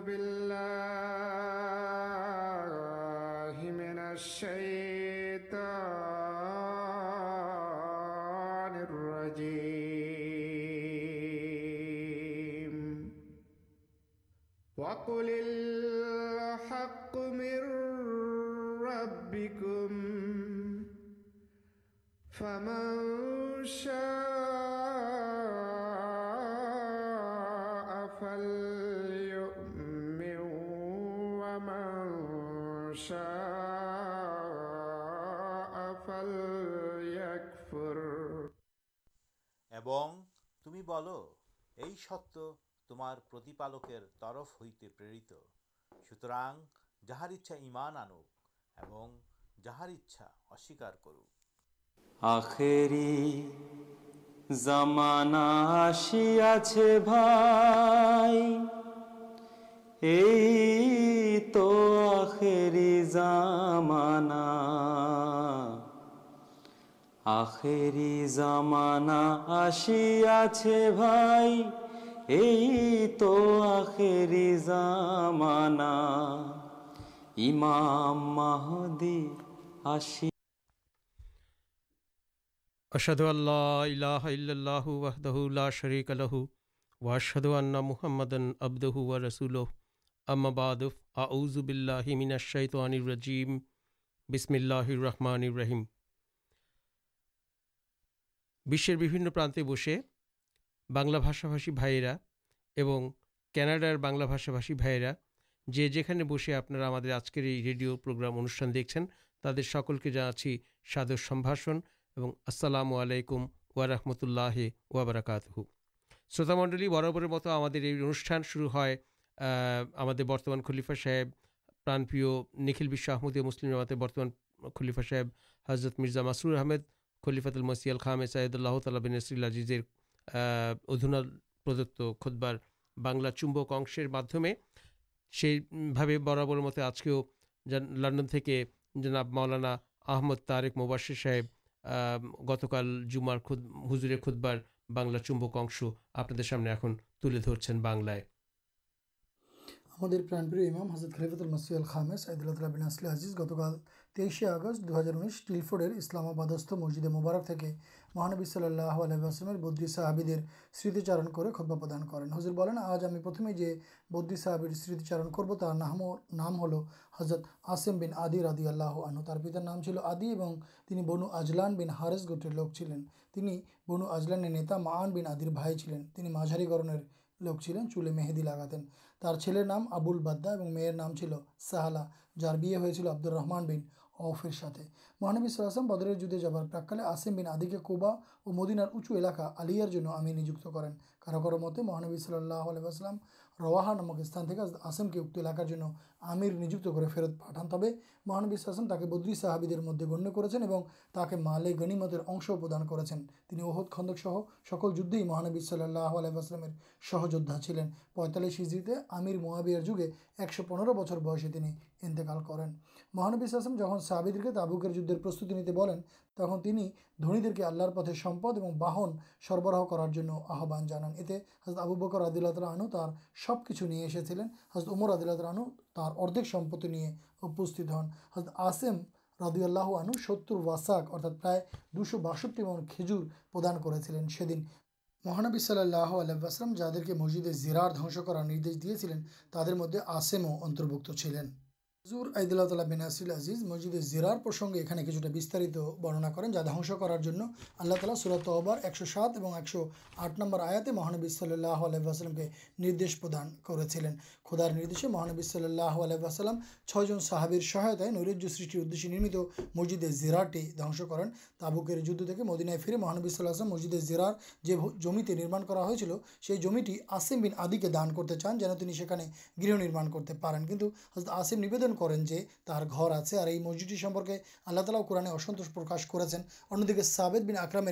بالله من الشيطان الرجيم. وقل তোমার প্রতিপালকের তরফ হইতে প্রেরিত সুতরাং যাহার ইচ্ছা ইমান আনুক এবং যাহার ইচ্ছা অস্বীকার করুক আখেরি জামানা আসিয়াছে ভাই এই তো আখেরি জামানা আখেরি জামানা আসিয়াছে ভাই এই তো আখেরি জামানা। ইমাম মাহদি اشد اللہ الہ الا اللہ وحدہ لا شریک لہ واشد ان محمد ابدہ و رسول اما بعد اعوذ باللہ من الشیطان الرجیم بسم اللہ الرحمن الرحیم বিশ্বের বিভিন্ন প্রান্তে বসে بنلا باشا بھاشی بھائی کاناڈار بنلا باشا بھاشی بھائی جی جانے بسے اپنا آجکر یہ ریڈیو پروگرام انوشان دیکھیں تر سکل کے جی ساد سمباشن اور السلام علیکم و رحمۃ اللہ وبرکاتہ شروت منڈل برابر مت ہمارے انوشٹان شروع ہے ہم برتمان خلیفا صاحب پرانپیو نکھل بحمدی مسلم برتمان خلیفہ صاحب حضرت مرزا مسرور احمد خلیفاتل مسئل خام سائید اللہ تعالی بین عجیزیر لنڈنسے گتکال جزرے بنگلہ چمبک سامنے بنائے تیسے آگست دو ہزار انیس ٹیلفر اسلامست مسجد مبارک کے مہانبی صلی اللہ علیہ بودی صحابی سمتی چار کودان کریں حضرت بان آج ہمیں پرتھمے یہ بودی صحابر سمتیچار کروار نام ہل حضرت آسم بین آدر آدی اللہ پتار نام چلو آدی اور بنو اجلان بن ہارس گٹر لوک چلین بنو اجلان آدر بھائی چلینی کرنر لوک چلین چولی مہدی لگاتین نام آبل باددا اور میرے نام چلو ساہلا جار بھی ہوبدر رحمان بن افر ساتھ مہانبی بدر جدے جا رہا پراکے آسم بین آدی کے کوبا اور مدینار اچھو الاقاعارج کریں کارو کروں مت مہانبی صلی اللہ علیہ واسلام رواہا نامک ستانے آسم کے اکت الکارج کر فیرت پٹانتے ہیں مہانبیسل تاکہ بدری صحابی مدد گنیہ اور تاکہ مالے گنی متر اشن پردان کرد خندک سہ سکل جدے ہی مہانبی صلی اللہ علیہ سہجودہ چلیں پینتالیس فضدی آمیر محابرہ جگہ ایکش پنر بچر بسے انتقال کر مہانبیم جن ساب تبکر جدر پرستتی تخی دیکھ کے اللہ پتہ سمد اور باہن سربراہ کرارہان اے حضرت آبو بکر ردولہ تعالی عنوار سب کچھ نہیں ایسے ٹین حضرت امر عدل تعلحنو اردیک سمت نہیں اپن حضرت آسم رد اللہ ستر واساک ارتھا پر دوشو بسٹری من خجر پردان کر دیں سیدن مہانبی صلی اللہ علیہ جا دے کے مسجد زیرار دنس کرارد دیا چلین تو مدد آسموں اطربت چلین ید اللہ تعالصیل ازیز مسجد زیرارسگے یہ برننا کریں جا دن کرارا سولت ایک سات اور ایکشو آٹھ نمبر آیا مہانبی صلی اللہ علیہ کے ندیش پردان کر دینار مہانبی صلی اللہ علیہ چھ جن صحابر سہایت نیریجیہ سدھت مسجد زیرارٹی دنس کرین تبکر جدی مدینہ فرے مہانبی صلاحم مسجد زیرارمتی جمیٹی آسم بن آدی کے دان کرتے چان جنہیں گہن کرتے پیندن جو گھر آپ سے اور یہ مجھے سمپرک آللہ تعالی قرآن اصنوش پر سب بین آکرام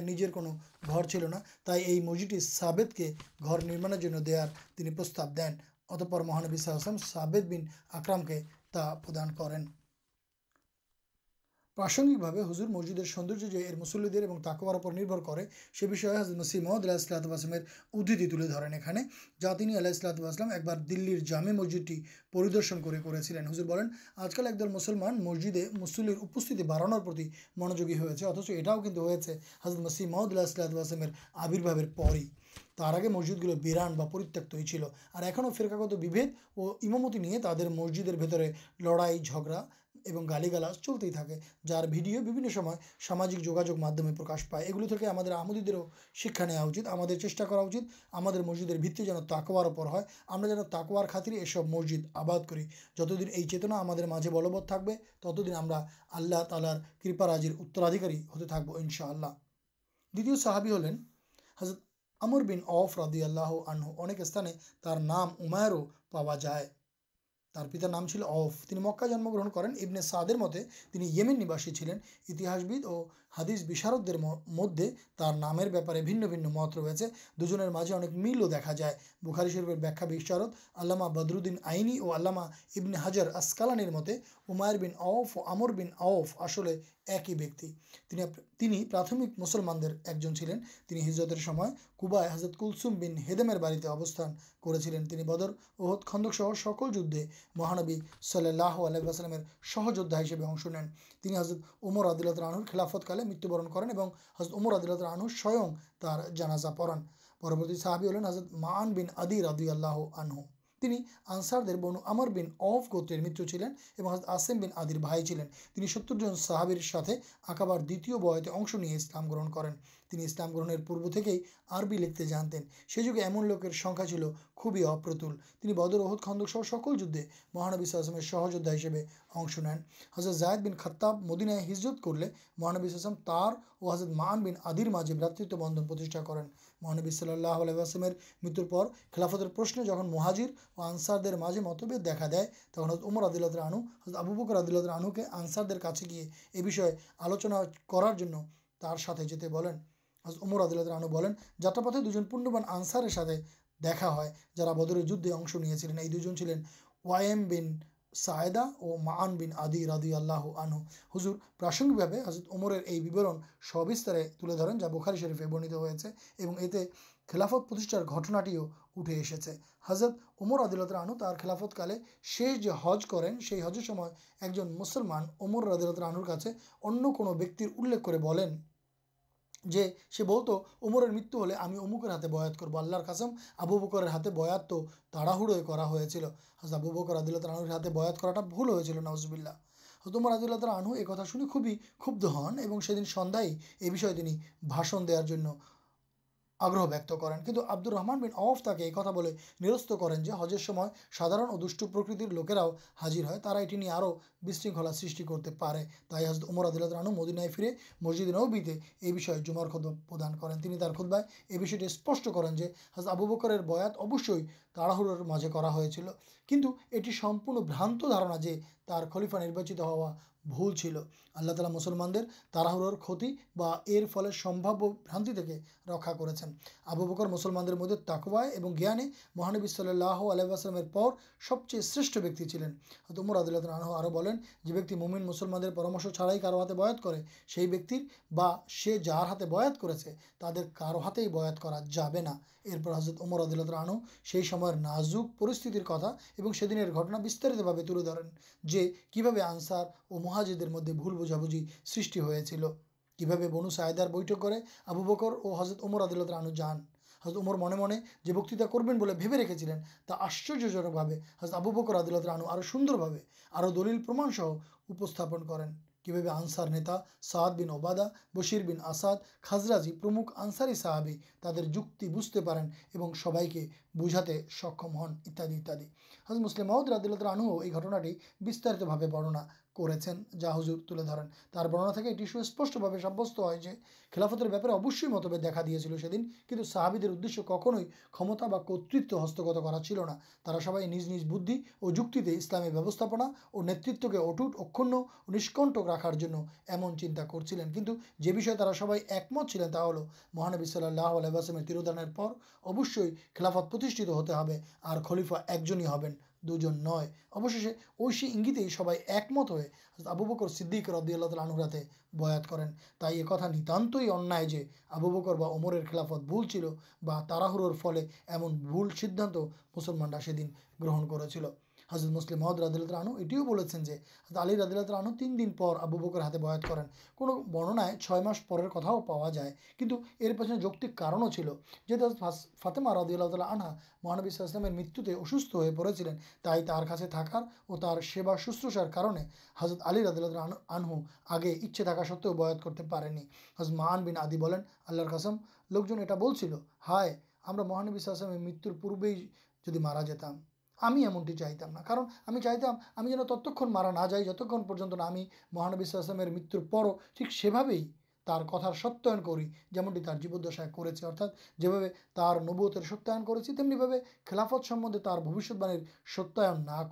تھی یہ مسجدٹی ساد کے گھر دیارے پرست دین اتپر مہانبیت بین آکرام کے تا پردان کریں پرسکر مسجد ہے سوندر جوسل اور تاکوار سے حضرت مسمد اللہ اسلاتے اکنے جاسلاتی آج کل ایک دلاندے مسلم بڑھانا منوجوی ہوتے ہیں اتچ یہ حضرت مس محمود اللہ اسلحات آبربابے مسجد گلو بیرانت اور اکنو فرقاگت بھی امامتی تعریف مسجد بھی لڑائی جھگڑا گالی گال چلتے ہی تھی جارڈ بھی سامجک جگاجوگے پرکاش پائے ایگلو شکا نیا چیز کراچ مسجد بتتی جن تاکوارکوار خاتر یہ سب مسجد آباد کریں جتدین یہ چیتنا تتدن ہملہ تعالی کپرازی اتراعکاری ہوتے تھل دِت صاحبی ہلین حضرت امر بین افرادی اللہ اک استھانے نام عمیروں پا جائے پتار اف مکا جنم گرن کریں متے یمیننی بس اور ہادیز بشارت مدد نامپارے بنانا متعلق مل دیکھا جائے بخاری شروف اللہ بدردین آئنی اور ابن حضر اصکالان مت عمائر بین اوفر بین اوف آس ایک ہی بیک پراتھمک مسلمان ایک جن چلینت کُب حضرت کلسوم بن ہیدم بڑھتے اوسان کردر احت خندک سہ سکول جدھے مہانبی سل آلام سہجودا ہسے امریک حضرت امر عدل راہر خلافتکے متبرن کرزرت امر عدل تران سوئن ترازا پڑان پرورتی صحابی ہلین حضرت من بن آدی عد اللہ آنہ تین آنسار بنو امر بن اف گوتر متر چلین اور حضرت آسم بن آدر بھائی چلین ستر صحابر ساتھ آکاب دن بھتے اشن نہیں اسلام گرہن کر تین اسلام گرہن پوری لکھتے جاتے سی جگہ ایمن لوکر سکھا چل کھوی اپرت بدر اوہد خاندک سہ سکول جدے مہانبیسم سہجودا حساب اشن نین حضرت زائد بن خطاب مدینہ ہزرت کر لی مہانبیم تار اور حضرت مان بن آدر مجھے برات بندن کریں مہانبی صلی اللہ علیہ وسمیر مت خلافتر پرشن جن مہاجر اور آنسار مجھے متبے دکھا دیں تخت امر عدل راہانوت ابو بکر عدلانو کے آنسر کا آلوچنا کرارے جاتے بولیں حض امر عدل رانو بنین جاتا پاتے دون آنسار ساتھ دیکھا ہے جا بدر جدے اشن نہیں چلے دوم بین سایدہ من بین آدی رد اللہ آنو حضر پراسنگ حضرت امر یہ سارے ترن جا بخاری شرفے بنت ہوتے اور یہ اتنے خلافت پرشار گٹناٹی اٹھے ایسے حضرت امر عدلت رنو تر خلافتکالے شیش جو ہج کر سی حجم ایک جن مسلمان امر ردیلت رنگ کا ان کو بیکر الیکھ کر جو سے بہت امر مت ہوں امکر ہاتھ بھیا کرب اللہ خاصم آبو بکر ہایے بیات توڑاہ کرب بکر آداللہ رنور ہاتھ بیات کروزر رداللہ تر رنو یہ کھا سنی خوبی کھب ہن اور سن سن یہ آگہیں کن آبد رحمان بین اوفتا ایک یہ کتا بھائی نرست کریں جو ہجرسمدارکر لوکراؤ حر ہے تا یہ ستے پہ تا حضمردیل رانو مدین آئے فری مسجد نوبی یہ بھی جمار کریں کھدبائ یہ بھی اسپشٹ کریں جو حضر آبو بکر بات اوشی تراہر مجھے کرپن برانتار تر خلیفا ناچت ہوا چل تعالی مسلمان کتی رکھا کربو بکر مسلمان مدد تاکوائے یعنی مہانب اللہ علیہ پور سب چیز شرٹ چلین امر آدولہ رنہو اور بولیں جو بیک ممین مسلمان چھڑائی کھا بے سی ویکرے جار ہاتھے بات کرتے بات کرا جائے نا ارپر حضرت امر آداللہ عرآن نازک پرست سی بنو سایدار بٹھکے آبر اور حضرت امر آدالت رنو جان حتم من من بکتا کرو بھی رکھے آشچرجنکر عدلت رانو اور سوندر بھا دل پرما سہن کریں یہ بھی آنسار نے اوبادا بشیر بین اصاد خاصرا جی پرمخ آنساری صاحب تر جی بجتے پر سبھی کے بوجھا سکم ہن اتر مسلم محمود عدل یہ گھٹناٹی بھا برنا کرضر ترننا تھا یہ سو سپشٹے سابست ہے جو خلافت بےپارے اوشی متبد دیکھا دیا چل سن کچھ صحابی ادشے کخی کمتا وت ہستگت کر چلنا سب نج بھو اور جسلامیہ ویوستنا اور نیتو کے اٹوٹ اکنکٹ رکھار چنتا کرتی ہیں کنٹن جو بھی سب ایک مت چلے مہانبی صلی اللہ علیہ عباسمیر تیرودان اوشی خلافت ہوتے ہو خلیفا ایک جن ہی ہوں دو جن نئے ابشی ورئی انگیتے ہی سب ایک مت ہوئے آبو بکر سدیق ربدی اللہ تعالی الیں تا ایک نتانت انبو بکر خلافت بھول چلاہر فل ایم بھول سیدھان مسلمانا سن گرن کر حضرت مسلم محمد رد اللہ عنہ اٹی سل ردرانو تین دن پر آبو بکر ہایے باغ کریں کون چھ مس پر کتاؤ پاؤا جائے کچھ ار پاس جوتک کارنوں چلے فاطمہ ردی اللہ تعالہ آنہا مہانبی السلام مت اصوت ہو پڑے چلیں تعلیم تھکار اور طرح سے شروع کرنے حضرت علی رد اللہ آنہ آگے اچھے تاکہ سو بد کرتے پضرت من بین آدی بنین آللہم لوک یہ ہائے ہم مہانبی مرتر پوبے جدید مارا جاتا ہمیں ایمنٹی چاہتم نہ کار ہمیں چاہتمیں جین تت مارا نہ جائی جتنا ہمیں مہانوی آسمیر مترپ ٹھیک سار کتار ست کریمٹی جیب دشا کربتر ستیہ تم ہی خلافت سمندے تر بوشت باڑی ست نہ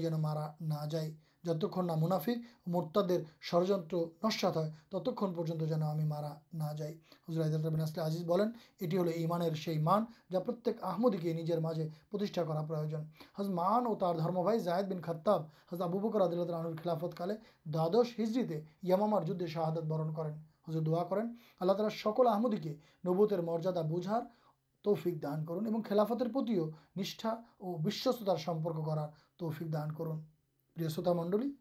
جن مارا نہ جائی جتنا منافک مورتدے ثڑجر نسات ہے تو تت پہ جانے مارا نہ جائ حل اسلح ازیز بولیں یہ ہل ایمان سے مان جا پرت آمدی کے نجر مجھے کروجن حض مان اور تر درمبائی جاہد بن خطاب حضر آبو بکردل خلافت کالے دادش ہجری یمام جہادت برن کریں حضرت دعا کرین اللہ تعالی سکول آمدی کے نبوتر مریادا بوجھار توفک دان کرن خلافت نشا اورتار سمپرک کرار توفک دان کر منڈل نہیں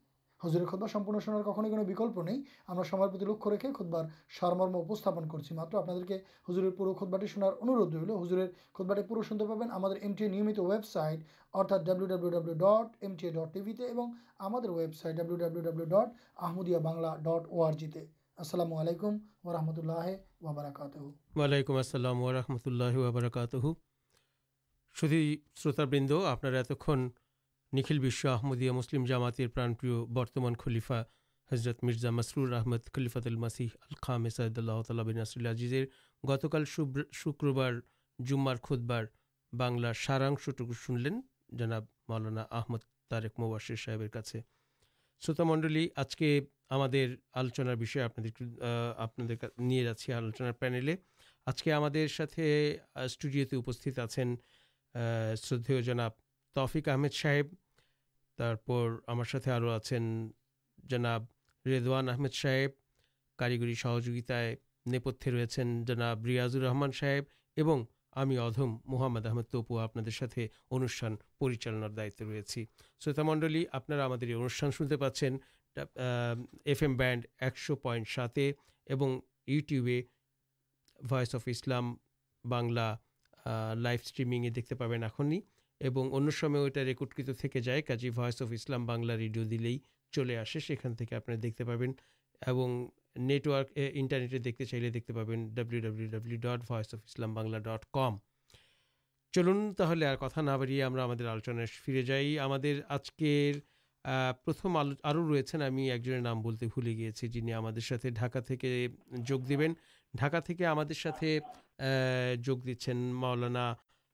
لکھ رکھے مطلب اللہ شروط بند نکھل بسمدیا مسلم جامات پرانپری برتمان خلیفا حضرت مرزا مسرور احمد خلیفاتل مسیح الخد اللہ تعالی ناسر اللہ گتکال شکر بار جمار کدبار بنار سارا شوٹ شن لینا مولانا آمد تارک مواشر صاحب کا شوت منڈل آج کے ہم آلوچن آپ جاس آلوچن پانے آج کے ہم اسٹوڈیوست تفک آمد صاحب ہمارے آو آ ردوان احمد صاحب کاریگری سہجائے نیپت رہے ہیں جناب ریاضر رحمان صاحب ہمیں ادم محمد آمد تپو آپ سے انوشان پریچالن دائت ریسی شروط منڈل آپشان سنتے پہنچ F M band ایکش point ساتے اوٹیوبلام بنلا live stream دکھتے پی اور ان سمے وہ جائے کچھ وس اف اسلام ریڈیو دیے چلے آسے آپ دیکھتے پاؤں نیٹوارکنٹ دیں ڈبلیو ڈبلیو ڈبلیو ڈٹ وس اف اسلام ڈٹ کم چلے اور کتنا آلوچنس فرے جائی ہم آجکے پرتھمیں ایک جنر نام بولتے بھلے گی جنہیں ساتھ ڈھاکا جگ دینا ہم دے دین مولانا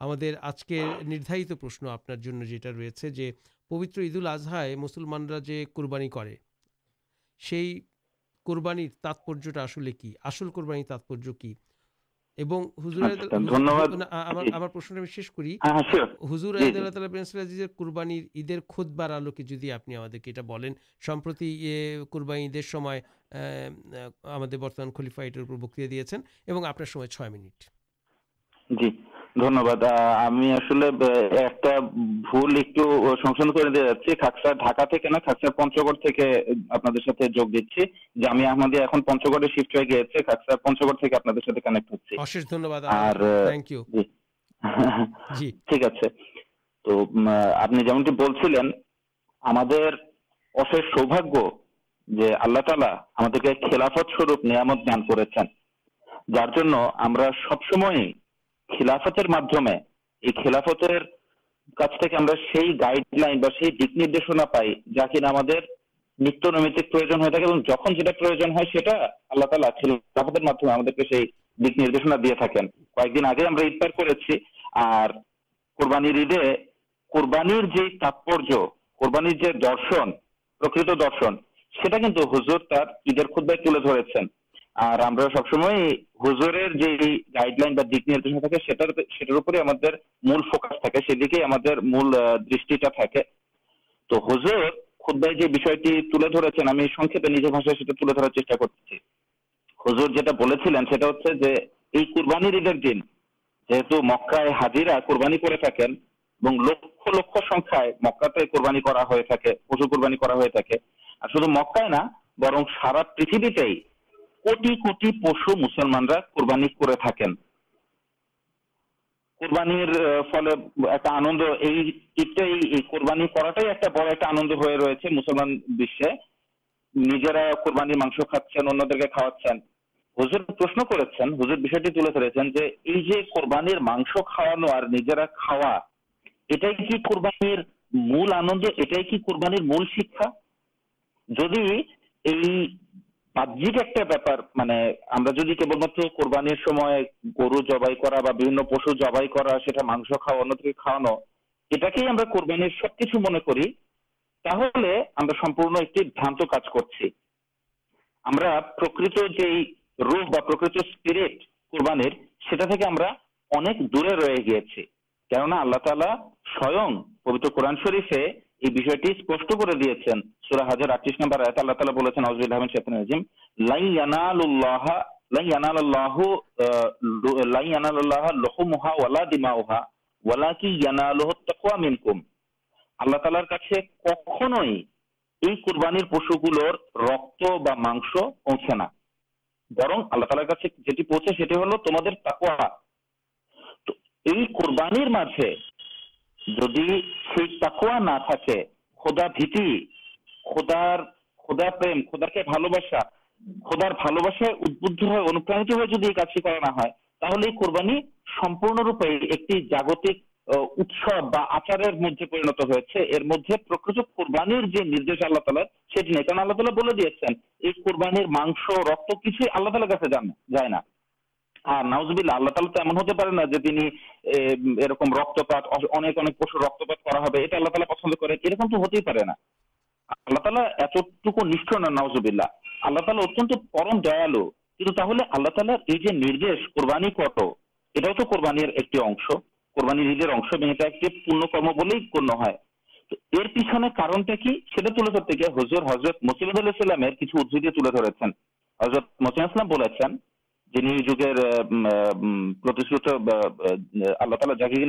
ندارشن آپ سے پبتر تاپر کی قربانی آلوکیٹ کوربانی خلیفاٹ بکری دیا آپ پچھے ٹھیک ہے تو آپ سوباگ اللہ تعالی ہمروپ نیا دان کر سب سمے خلافت خلافت نتھافتنا دیا تھا کئے دن آگے اور قربان قوربان قوربانی درشن پرکت درشن حضرت تھی اور سبسمے ہجور مول فوکا تھا دیکھتے مل دیکھے تو ہزر خود بھائی ترپے ترار چاہیے ہجور جو یہ قوربانی دن جیت مکائے ہادرا قوربانی پہ تھا لکھ لکھا مکا تو کوربانی پسند قوربانی شکایت سارا پتہ پورش کرد قور مل شکشا ج گرانوک ایک روپ قوربان قورن شرفے پس گل رقت پچھے برن اللہ تعالی جل تموہا قربان قوربانی روپے ایک جاگت آدمی پرین ہو جدیش آلال تعالیٰ دیا قوربانی منصوب رقم کچھ اللہ تعالی کا جائے نوزل رقم قوربان ایک پُن کرم بولے پنیہ ہے کہ کچھ اُسے ترت مسلم جنگر تعالی جگہ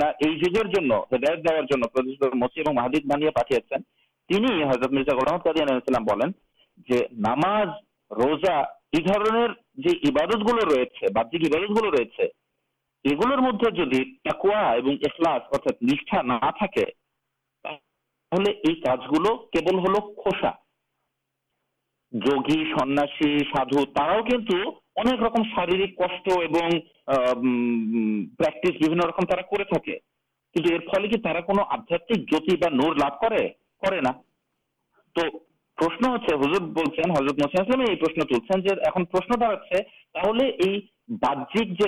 گل رہے یہ گلو مدد ارتھ نشا نہ سنیا ساد حش پر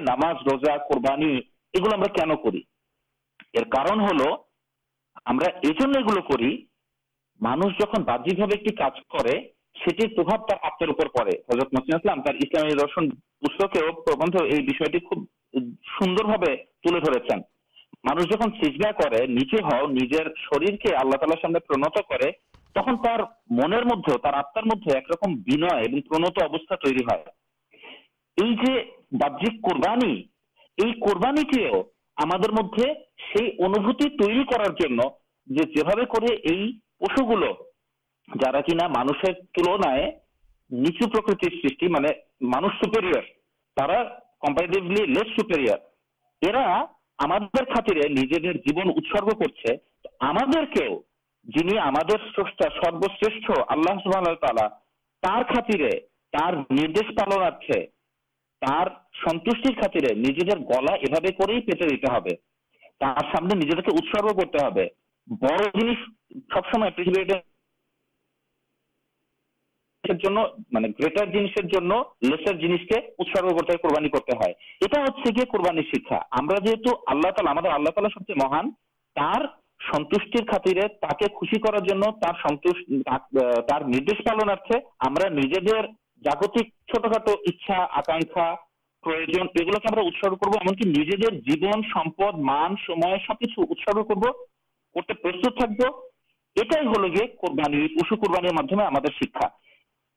نماز روزا قربانی گلو کران باہر ایک مدم بنیا ترجیح کوربانی قوربانی مدد ترار کر مانسر تیچ پر خطرے گلا پے دیتے سامنے بڑی سبسمے پہ گرے جنس کے چھٹ کھاٹو آکاخا پرگ کر جیون مان سب کچھ کرب کرتے پرست یہ ہوش کوربان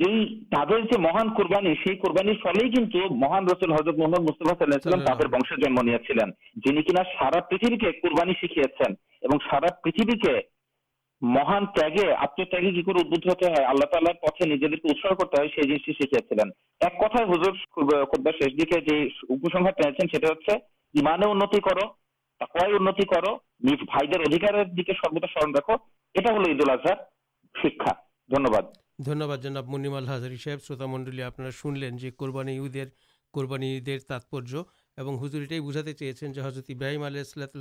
تر جو مہان قوربانی فلان حضرت کے مہان ترگی کرتے ہیں ایک کتائی حضرت کی مانے کردھکار سربدا سمر رکھو یہ شکا د دنیہباد جناب منیم الحزر صاحب شروع منڈلے آپ سنلیں جو قوربانی قربانی تاتپر اور ہزر یہ بوجھا چیز ہیں جو حضرت ابراہیم علی اسلاتے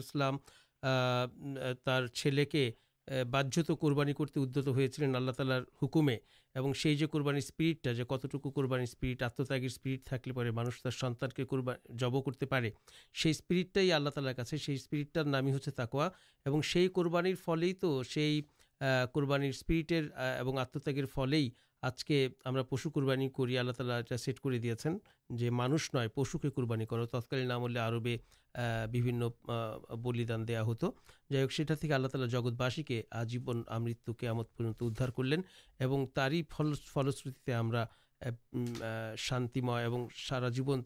بادت قوربانی کرتے ادت ہو چلے اللہ تعالیار ہکومی اور قوربانی اسپریٹ ہے جو کتٹوکو قوربانی اسپیرٹ آتتگیر اسپریٹ تک لے مانس سنان کے قوربان جب کرتے پہ سپریٹائی اللہ تعالی کاپیرٹار نام ہی ہوتے تاکوا اور قوربان فل تو قوربان اسپریٹر اور آتتگیر فل آج کے پش قوربانی کری آل تعالی سے دیا جو مانس نئے پشو کے قوربانی کر تک آر بھی بلدان دیا ہت جائی ہوک سے اللہ تعالی جگت بس کے جیب امت کے ادھار کر لینی فلشتی ہمیں شانتم اور سارا جیوام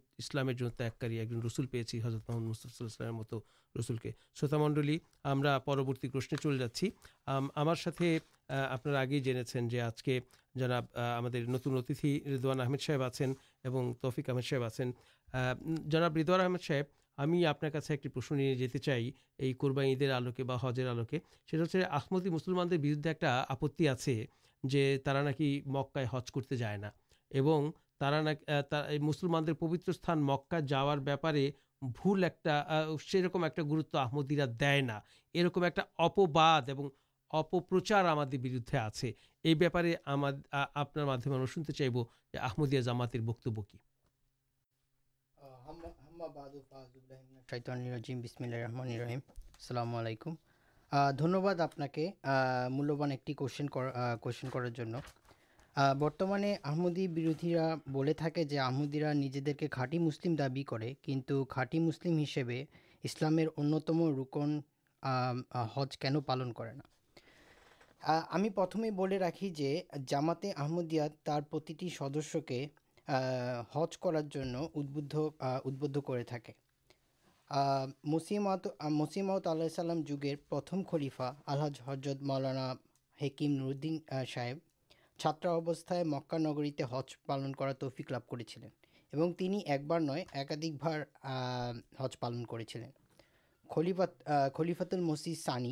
کری ایک رسول پیے حضرت محمد مستفصلام مت رسول کے شروت منڈل ہمیں پرورتی پرشن چل جاچی ہمارے آپ جنے جو آج کے جناب ہمدوان احمد صاحب آن تفک احمد صاحب آسین جناب ریدوان احمد صاحب ہمیں آپ سے ایک پرشن جاتی یہ قورمہ آلو کے بجر آلو کے سر آخمت مسلمان بردے ایک آپتی آئی مکائے ہج کرتے جائے نا تا مسلمان پبت ستھان مکا جا رہار بپارے جامات کیمنام آپ کے برتمانے آمدی بروا تھا آمدیرا نجی دیکھٹی مسلم دای کر کنتھ کھاٹی مسلم حسب اسلام رکن حج کن پالن پرتمجے جاما آمدیہ ترتی سدس کے حج کرار ادب کر مسیمت مسیمۃ جگہ پرتھم خلیفہ الحج حرت مولانا حکیم نرودین صاحب چاتراوست مکانگری حج پالن کر تفک لو کرنی ایک نئے ایکدھک بار ہج پالن کر خلیفاتل مسی سان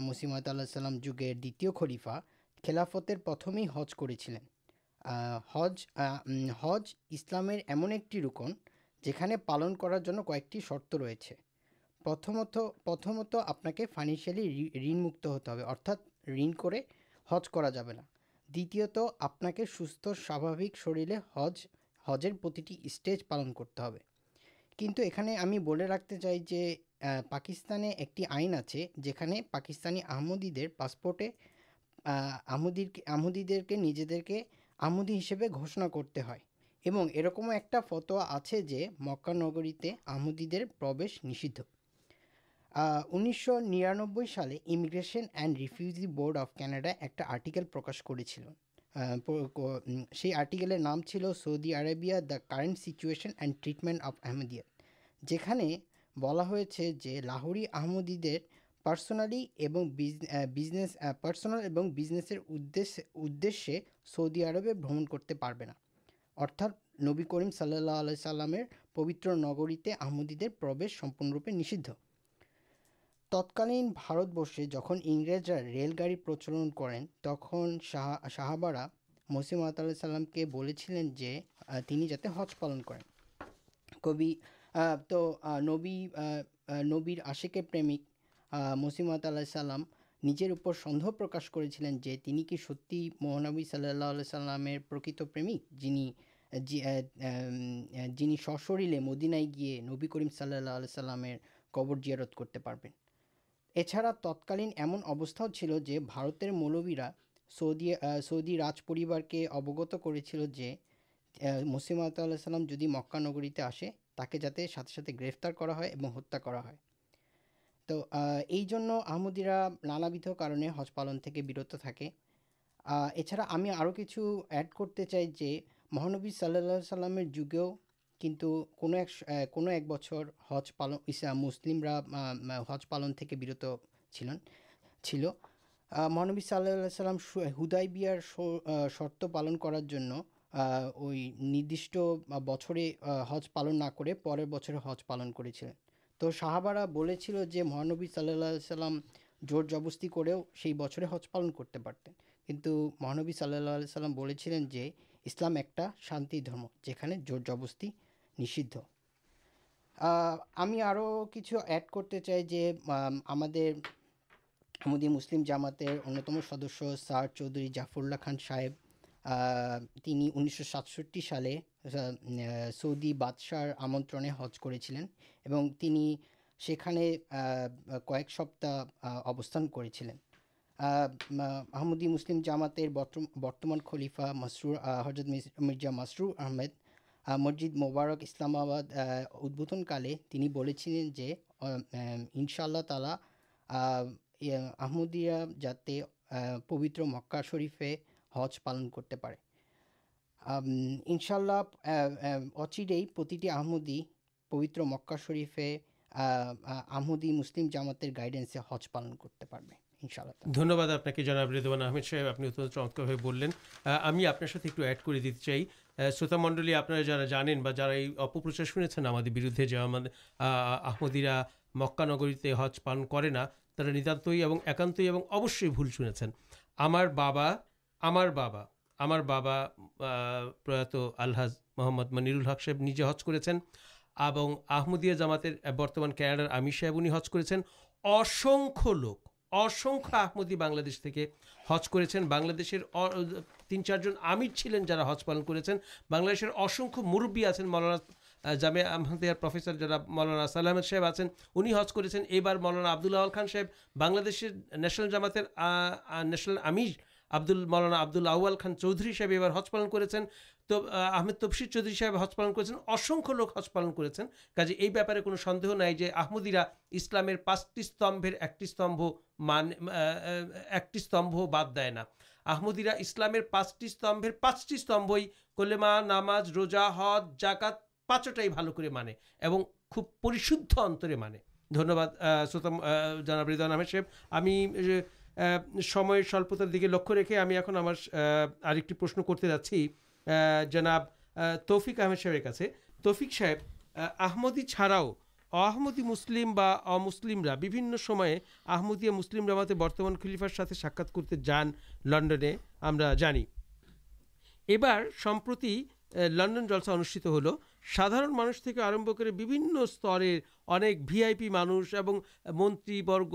مسیم تلسلام جگہ دلیفا خلافتر پرتمز کرز حج اسلام ایمن ایک روکن جالن کر شر رہے پرتھمت آپ کے فائنانس ٹھن مرت کر حجنا دپے سواوک شرل ہج حجر اسٹیج پالن کرتے کچھ یہ رکھتے چاہیے پاکستان ایک آئن آکستانی پاسپورٹ کے نجی ہسبے گھوشنا کرتے ہیں ارکم ایک فتو آج مکانگر آمدی در پرش نشی انیسو نیران سال immigration and refugee board of Canada ایک آرٹیل پرکاش کری آرٹیلر نام چل سودی آربیہ the current situation and treatment of Ahmadiyya جانے بلاج لاہوری آمدید پرسونالی اورسونالسر ادے سعودی عرب برمن کرتے ارتھ نبی کریم صلاح سلام پبتر نگری آمدید پروپے نشد تتکال جہاں انگریز ریل گاڑی پرچلن کریں تخا شاہباڑا مسیم تلا سلام کے بولیں جو ہز پالن کریں کبھی تو نبی نبیر آشیکے پرمک مسیم تعلام نجر سندھ پرکاش کرتی ہیں ستھی مہانبی صلی اللہ سلام پر جن جن سشرے مدینہ گیے نبی کریم صلی اللہ قبر جیارت کرتے پ اچھا تتکالین ایم اوستھا چلے بارتر مولبیعہ سعودی سعدی راجریوار کے اوگت کر مسیم اللہ سلام جدی مکانگر آسے تک جاتے ساتھ ساتھ گرفتار کرتیا کرالاب کارے حج پالن کے برت تھا ایچا ہمیں اور کچھ ایڈ کرتے چاہ جہانب صلی اللہ سلام جگہوں کتو کو بچر ہز پال مسلم حج پالن کے برت چلن چل مہانبی صلاح اللہ سلام ہُدائی شرط پالن کرارد بچر حج پالن نہ چلیں تو شاہبارا بول رہی صلی اللہ سلام جر زبستی بچر حج پالن کرتے پو مہانبی صلی اللہ سلام جو اسلام ایک شانتی جٹ جبستی ہمیںڈ کرتے چاہے ہمسل جامات انتم سدس سار چودھری جافرلہ خان صاحب انیس سو ساتے سعودی بادشاہ آمن حج کرنی سینے کو ایک سپت ابستان کرمودی مسلم جامات برتمان خلیفا مسرور حضرت مرزا مسرور آمد مسجد مبارک اسلام ادبدنک جو انشاء اللہ تعالی آمدیا جا کے پوتر مکا شرفے حج پالن کرتے انشاء اللہ اچھے آمدی پوتر مکا شرفے مسلم جامات گائڈینسے ہز پالن کرتے دھنیہ آپ کے چمکے آپ ایک د شتا منڈلیا آپ جانے اپار شنے بردے جہمدیرا مکانگری حج پال کرنا نتانت اور ایکانت اور بھول شنے ہمارا ہمارا ہمارا پرت آلحظ محمد نیرول حق صحب نجیے حج کردیا جامات برتمان کناڈار امر صاحب انج کرس لوک اسخ آدی بن کے حج کرشر تین چار چلین جا حج پالن کرشر اصن مربی آپ سے مولانا جامع آمدیدارفے مولانا سلحمد صاحب آپ انز کرتے ہیں یہ بار مولانا آبد اللہ خان صاحب بنر نیشنل جامات نیشنل ہم آبد ال مولانا آبدول آل خان چوہر صاحب یہ بار حج پالن کر تو آمد تفسیر چودھری صاحب ہسپالن کرسخ لوگ ہسپالن کرپارے کو سند نہیں پانچ ٹیم ایک استمب بد دیمدیرا اسلام پانچم کلاز روزا ہد جاکات پچوٹائی بھال کر مانے اور خوب پریشد اترے مانے دنیہباد سوتم آمد صحیح ہمیں سم سلپتار لک رکھے ہمیں ہمارا آپ کی پرشن کرتے جاچی جناب تفک احمد صاحب تفک صاحب آمدی چھاڑاؤ مسلم آمدیا مسلم برتمان خلیفار ساتھ ساک لنڈنے ہمارتی لنڈن جلسا انوشت ہلو سادر مانس کے آرب کر ستر بھی آئی پی مانوش اور منتھ برگ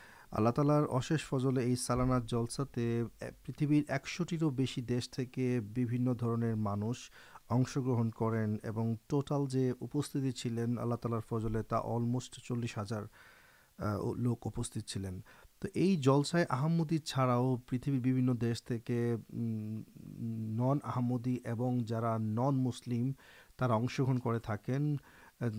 اللہ تالارشی فضلے سالانات جلسا پریتھ ایک شو بیس دیش کے بنر مانس اش گرہ کریں ٹوٹال جوستی چلین آللہ تالار فجلے الموسٹ چلس ہزار لوگ اپت چلین تو یہ جلسائے آمدی چھاڑا پریتھ بھی نن آمدی اور جا نن مسلم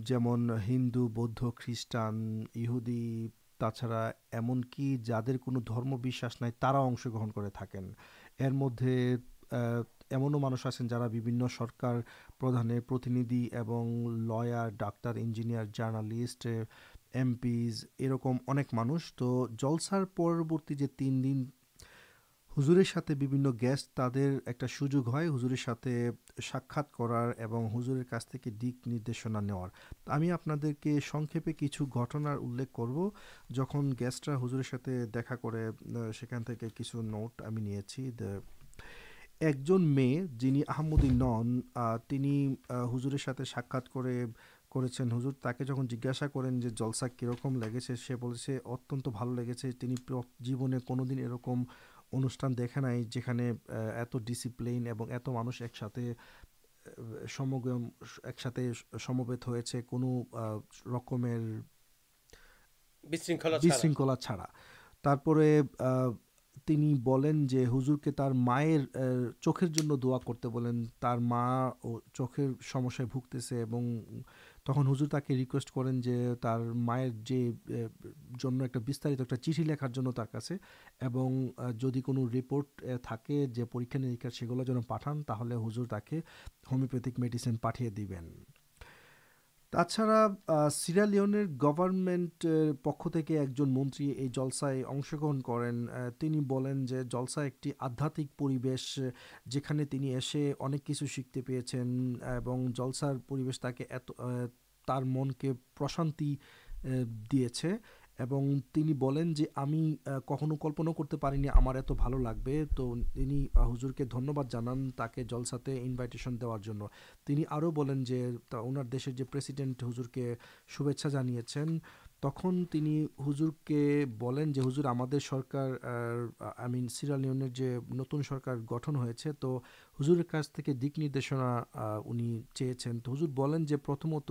جومن ہندو بودھ خان اہودی چڑا ایمن جا کومش نہیں گھن کر ایمنو مانس آبن سرکار پردانتھی لار ڈاکٹر انجینئر جارنالٹ ایم پیز ارکم اب مانش تو جلسار پرورتی تین دن ہزور سات گیس تر ایک سوجو ہے ہزرے ساکھ کردیشنا کے سو گھٹنا گیسٹا ہزر دیکھا سمٹ ہمیں نہیں چی ایک مینی آمدین ہزر ساتھ ساکر کریں جل سا کی رکم لگے اتن بھال لگے جیونے کوندین ارکم چڑا ہزر کے تر میرے چوکھر دا کرتے ہیں چوکھے بھگتے سے تک ہزر تک ریکویسٹ کریں جو مائر جو ایک چیٹ لکھارے اور جدی کو ریپوٹے جو پرٹھان تھی ہزر تاکہ ہومیوپک میڈسین پٹے دبن تاڑا سرالمینٹ پک منری جلسائ اش گرن کریں تین جلسا ایک آشے تین ایسے انک شکتے پیے جلسار من کے پرشان دے سے ہمیں کھو کلپنا کرتے نہیں ہمارے لگے تو ہزر کے دنیہبادان تک جلسے اناروں جو اُنارش پرسیڈینٹ ہزر کے شایے تک تین ہر کے بولیں جو ہزر ہمارے سرکار آئی من سر جو نتن سرکار گٹن ہوتا ہے تو ہزر کا دکن چیز ہیں ہزر بولیں جو پرتمت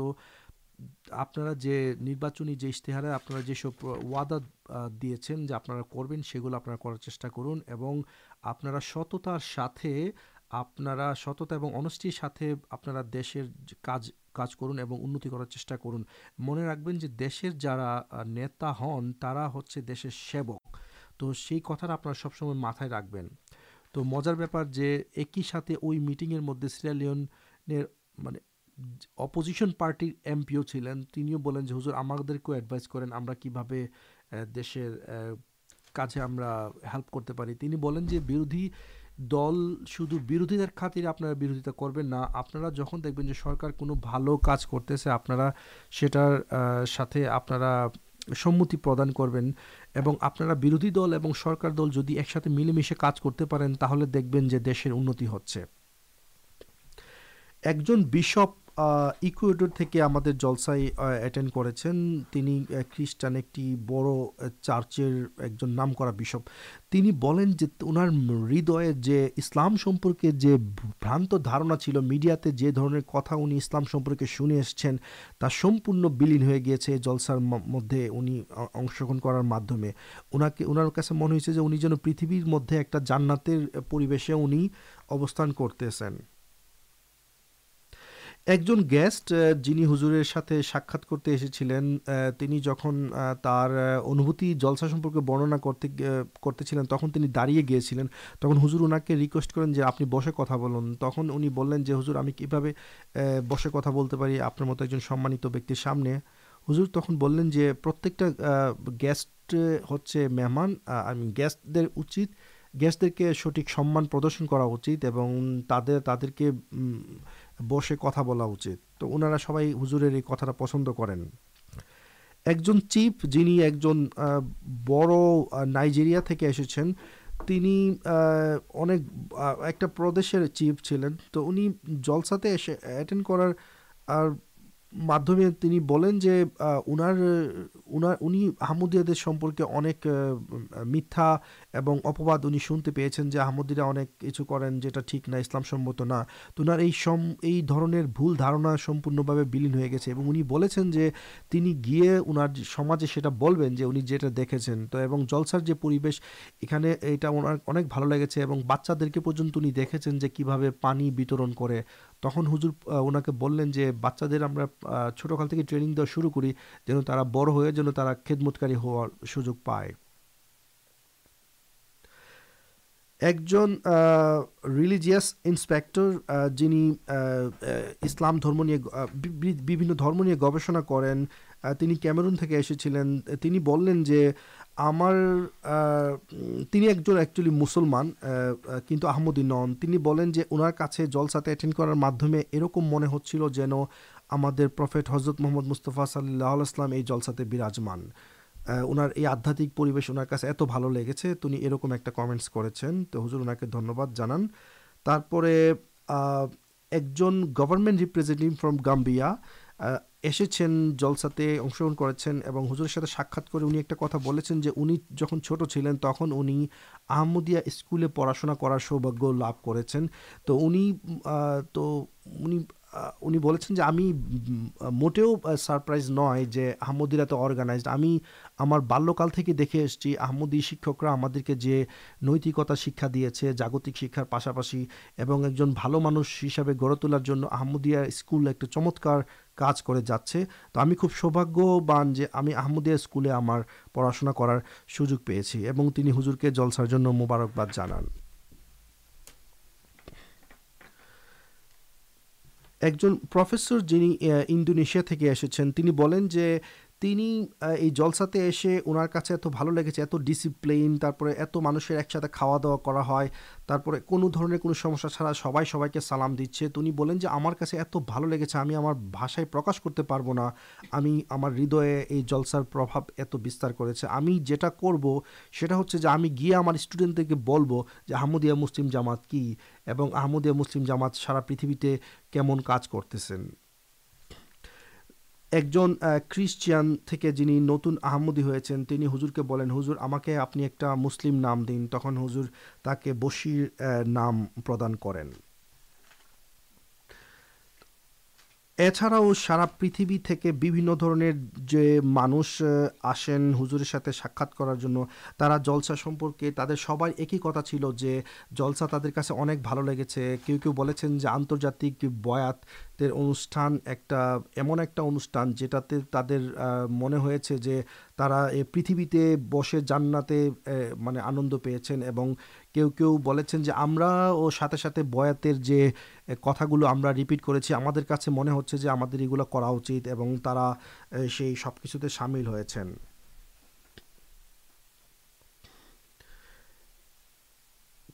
آپ اسارے آپ وادا دے دیں جا آپ کرگول آپ کر چا کر ستتار ساتھ آپ ستتا ہے انسٹر ساتھ آپ کا کر چا کر جارا نیتا ہن ترا ہوتے تو آپ سب سمجھا رکھبین تو مزار بہت جو ایک ساتھ وہ میٹیگر مدد سرال م پارٹر ایم پیونی حضر ہم ایڈوائز کر دیش کا جو برودی دل شو خر آپ بروتا کر آپ جہاں دیکھیں جو سرکار کو آپ آپ سمتی پردان کردی دل اور سرکار دل جدی ایک ساتھ مل مشے کا دیکھیں جو دیش ہوں سب جلسائٹینڈ کرنی خیسٹان ایک بڑے ایک جن نامکرشپنی اُنر ہدئے جو اسلام سمپرکے جو برانتار میڈیا جولام سمپرکے شنے ایسے تا سمپن ہو گیا جلسار مدد انشن کرارمے اُن سے منظر جو ان پریتھر مدد ایکناتے انتےس ایک جن گیسٹ جنہیں ہزور ساتھ ساک اس انوتی جلسہ سمپرک برننا کرتے کرتے ہیں تک تین داڑی گیا چلین تک ہُزر انا کے ریکویسٹ کریں آپ بسے کتا بولن تک انلین جو ہزر ہمیں کہ بسے کتا بولتے آپ ایک جن سمانت بیکر سامنے ہزر تک بولیں جو پرتکٹ گیسٹ ہہمان گیسٹ دیسٹ کے سٹک سمانشن کراچی بسے کتا بلا تو سب ہر کتا پسند کریں ایک جن چیف جنہیں ایک جن بڑا ایکدر چیف چلین تو انہیں جلسا ایٹینڈ کرارمے جو انمدیا میتھا اورپبادی شنتے پیے ہیں جو آمدیرا انکو کریں جو ٹھیک نہ اسلام سمت نہ تو ان یہ بھول دارمپن ہو گیا جو تین گیے انجی سے جو انارج یہ اب بھلو لگے بچا دیکھیں پنت ان کی دیکھیں جو کہ پانی بھیترن تک ہجور ان کے بولیں جو بچاد چھوٹ کال تک ٹرین دیا شروع کری جا بڑھ ہو جا کد متکاری ہو سوج پائے ایک ریلجیاس انسپیکٹر جن اسلام درم نہیں گوشنا کریں تین کیمروم کے بولیں جو ہمارے ایک جنچل مسلمان کن تو آمدینڈ کرارمے یہ رکم من ہو جفیٹ حضرت محمد مستفا صلی اللہ علیہ جلساں براجمان اُن آدھاتی اُن سے ات بال لگے ارکم ایک کمینٹس کرزر اُنا دھنیہ جانے ایک جن گورنمینٹ ریپرزینٹی فرم گامبا ایسے ہیں جلسے امس گرہن کر ساتھ ساکر ایک کتا بول جہاں چھوٹ چلین تک انمدیا اسکول پڑھاشنا کر سواگ لوگ کر ان مٹے سارپرائز نئے جو آمدیرا تو ارگانائز ہمیں ہمار بالکل دیکھے اسمدی شکشکر ہم نیتکتا شکایے جاگتک شکار پاسپاشی اور ایک بال مانس ہسپے گڑے تلاردیا اسکول ایک چمت کچھ جاچے تو ہمیں خوب سوباگان جو ہمیں آمدیا اسکول ہمار پڑاشنا کرار سوج پیے ہزر کے جلسہ جو مبارکباد جان ایک جن پرفیسر جندونیشیا تین یہ جلسا ایسے اُنر ات بال لگے ات ڈسپلین ایت مانشر ایک ساتھ خا دا ہے کچھ سمسا چھڑا سب سب کے سلام دے ان سے ات بال لگے ہمیں ہمارے پرکاش کرتے پا ہمارے یہ جلسر پربھا ات بستار کریں جا کر گیا ہمارے اسٹوڈینٹ دیکھے بول آمدیہ مسلم جامات کی آمدیا مسلم جامات سارا پریتوی کمن کچھ کرتے ہیں ایک جن خریشان تھے جنہیں نتن آمدی ہوزر کے بولیں ہزر ہمیں آپ نے ایک مسلم نام دن تک ہزر تک بشر نام پردان کریں اچھا سارا پریتھ کے بھنر جی مانس آسین ہزر ساتھ ساکر ترا جلسا سمپرکے تر سب ایک چلے جلسا تراس بھلو لگے کہ آنرجات بات ایک ایمن ایک انوشان جاتے منہ پریتھتے بسے جانا مطلب آنند پیے کہ وہاں ساتھ بات کتاگ کرنے جو سب کچھ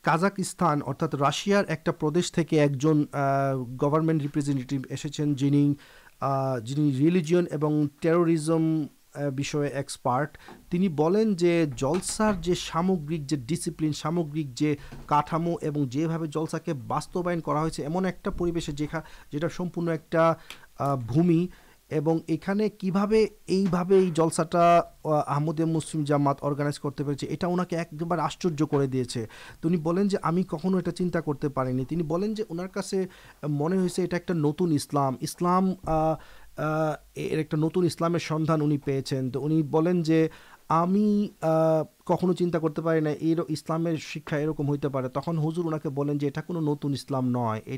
کذاکستان ارتھا راشار ایکدش ایک جن گورنمنٹ ریپرزینٹی ایسے جن جن ریلجن اور ٹیروریزم ایکسپارٹین جو جلسار سامگرک جو ڈسپلین سامگام جلسا کے باستوائن ہوتا پیوشا جمپن ایک بھمی اور یہ جلسا آمدے مسلم جامات ارگینائز کرتے پہ اٹھا اُنا ایک آشچر کر دیا انی کھنو یہ چنتا کرتے نہیں اُنار منہ سے یہ نتن اسلام اسلام ایک نتلام سنانجی کھو چنتا کرتے نا یہ اسلام شکا یہ رکم ہوتے پڑے تک حضور ان کے بعد یہ نتن اسلام نئے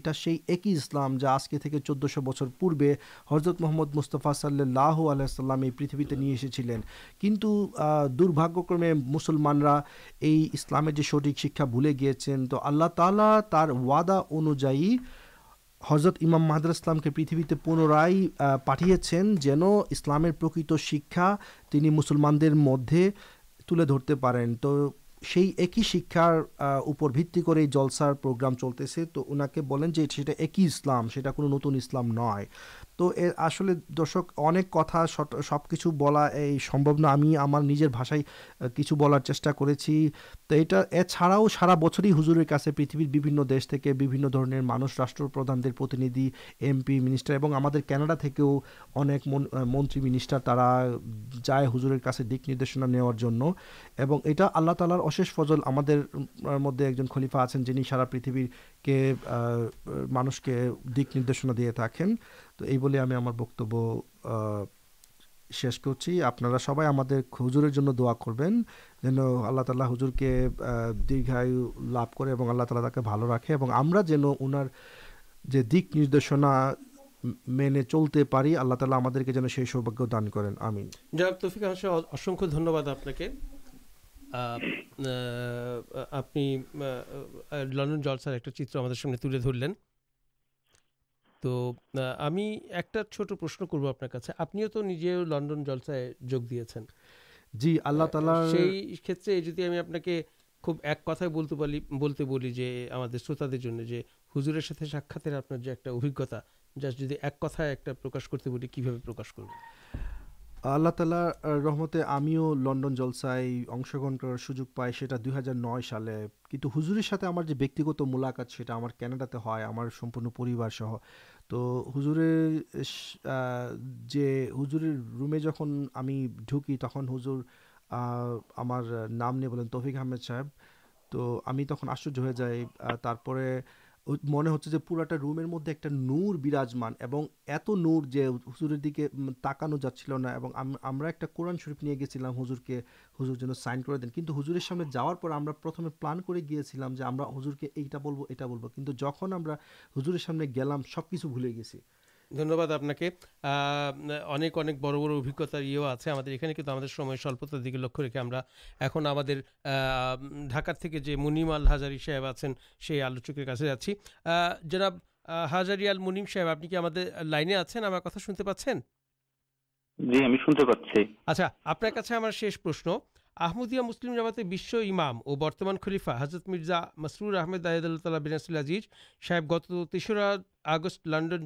یہسلام جو آج کے چودہ شو بچر پوبے حضرت محمد مستفا صلی اللہ علیہ پریتھے نہیں کنٹاگے مسلمانہ یہ اسلامی سٹک شکا بھولی گیا تو اللہ تعالی تر وادہ انوائ حضرت امام محدود اسلام کے پریتھتے پنرائی پین اسلام شکا یونیسلان مدد ترتے پین تو ایک شکار اوپر بڑے جلسار پوگام چلتے سے تو اُنا جو ایک اسلام سو نتون اسلام نئے تو آسل دشک اکا سب کچھ بلا سمب نا ہمیں ہمارے بھاشائی کچھ بولار چیشا کر تو یہ چڑھاؤ سارا بچر ہی ہزرے کا مانوش راشٹرپردانتھی ایم پی منسٹر اور ہمارے کیناڈا کے منتھ منسٹر ترا جائے ہزر کا دکننا نوار تال فضل ہم مدد ایک جن خلیفا آپ جنہیں سارا پریتھ کے مانش کے دکننا دے تک تو یہ ہمیں ہمار شا سب ہزار کرالہ دھولا تعلق رکھے جنرشنا ملے چلتے پڑی اللہ تعالی ہم سوباگ دان کرفک دنیہ آپ آپ لنس ایک چاہے تین جیت آپ ایک کتائے شروط دن ہُزر ساکھ ابھی ایک کتائی پر اللہ تعالی رحمتہ ہمیں لنڈن جلسائی امش گرہ کر سوجک پائیں دو ہزار نو سالے کتنے ہُزر ساتھ ہمارے گت مولاکے ہمارن سہ تو ہزر جی ہزر رومے جمکی تک ہزر ہمارے بولیں تفک احمد صاحب تو ہمیں تک آشچر ہو جائیں من ہو پورا رومر مدے ایک نور براجمان اور ات نور جو ہزر دیکھ کے تاکان جا رہا ہے ایک قورن شرف نہیں گیس ہزر کے ہزر جن میں سائن کر دیں کچھ ہجور سامنے جا رہے پرتھمے پلان کو گیا ہزر کے یہاں بول کچھ جن ہمر سامنے گلام سب کچھ بھلے گیسی آپ شمدیا مسلم امام برتمان خلیفا حضرت مرزا مسرور احمد آحید اللہ بیناسل گز تیسرا آگست لنڈن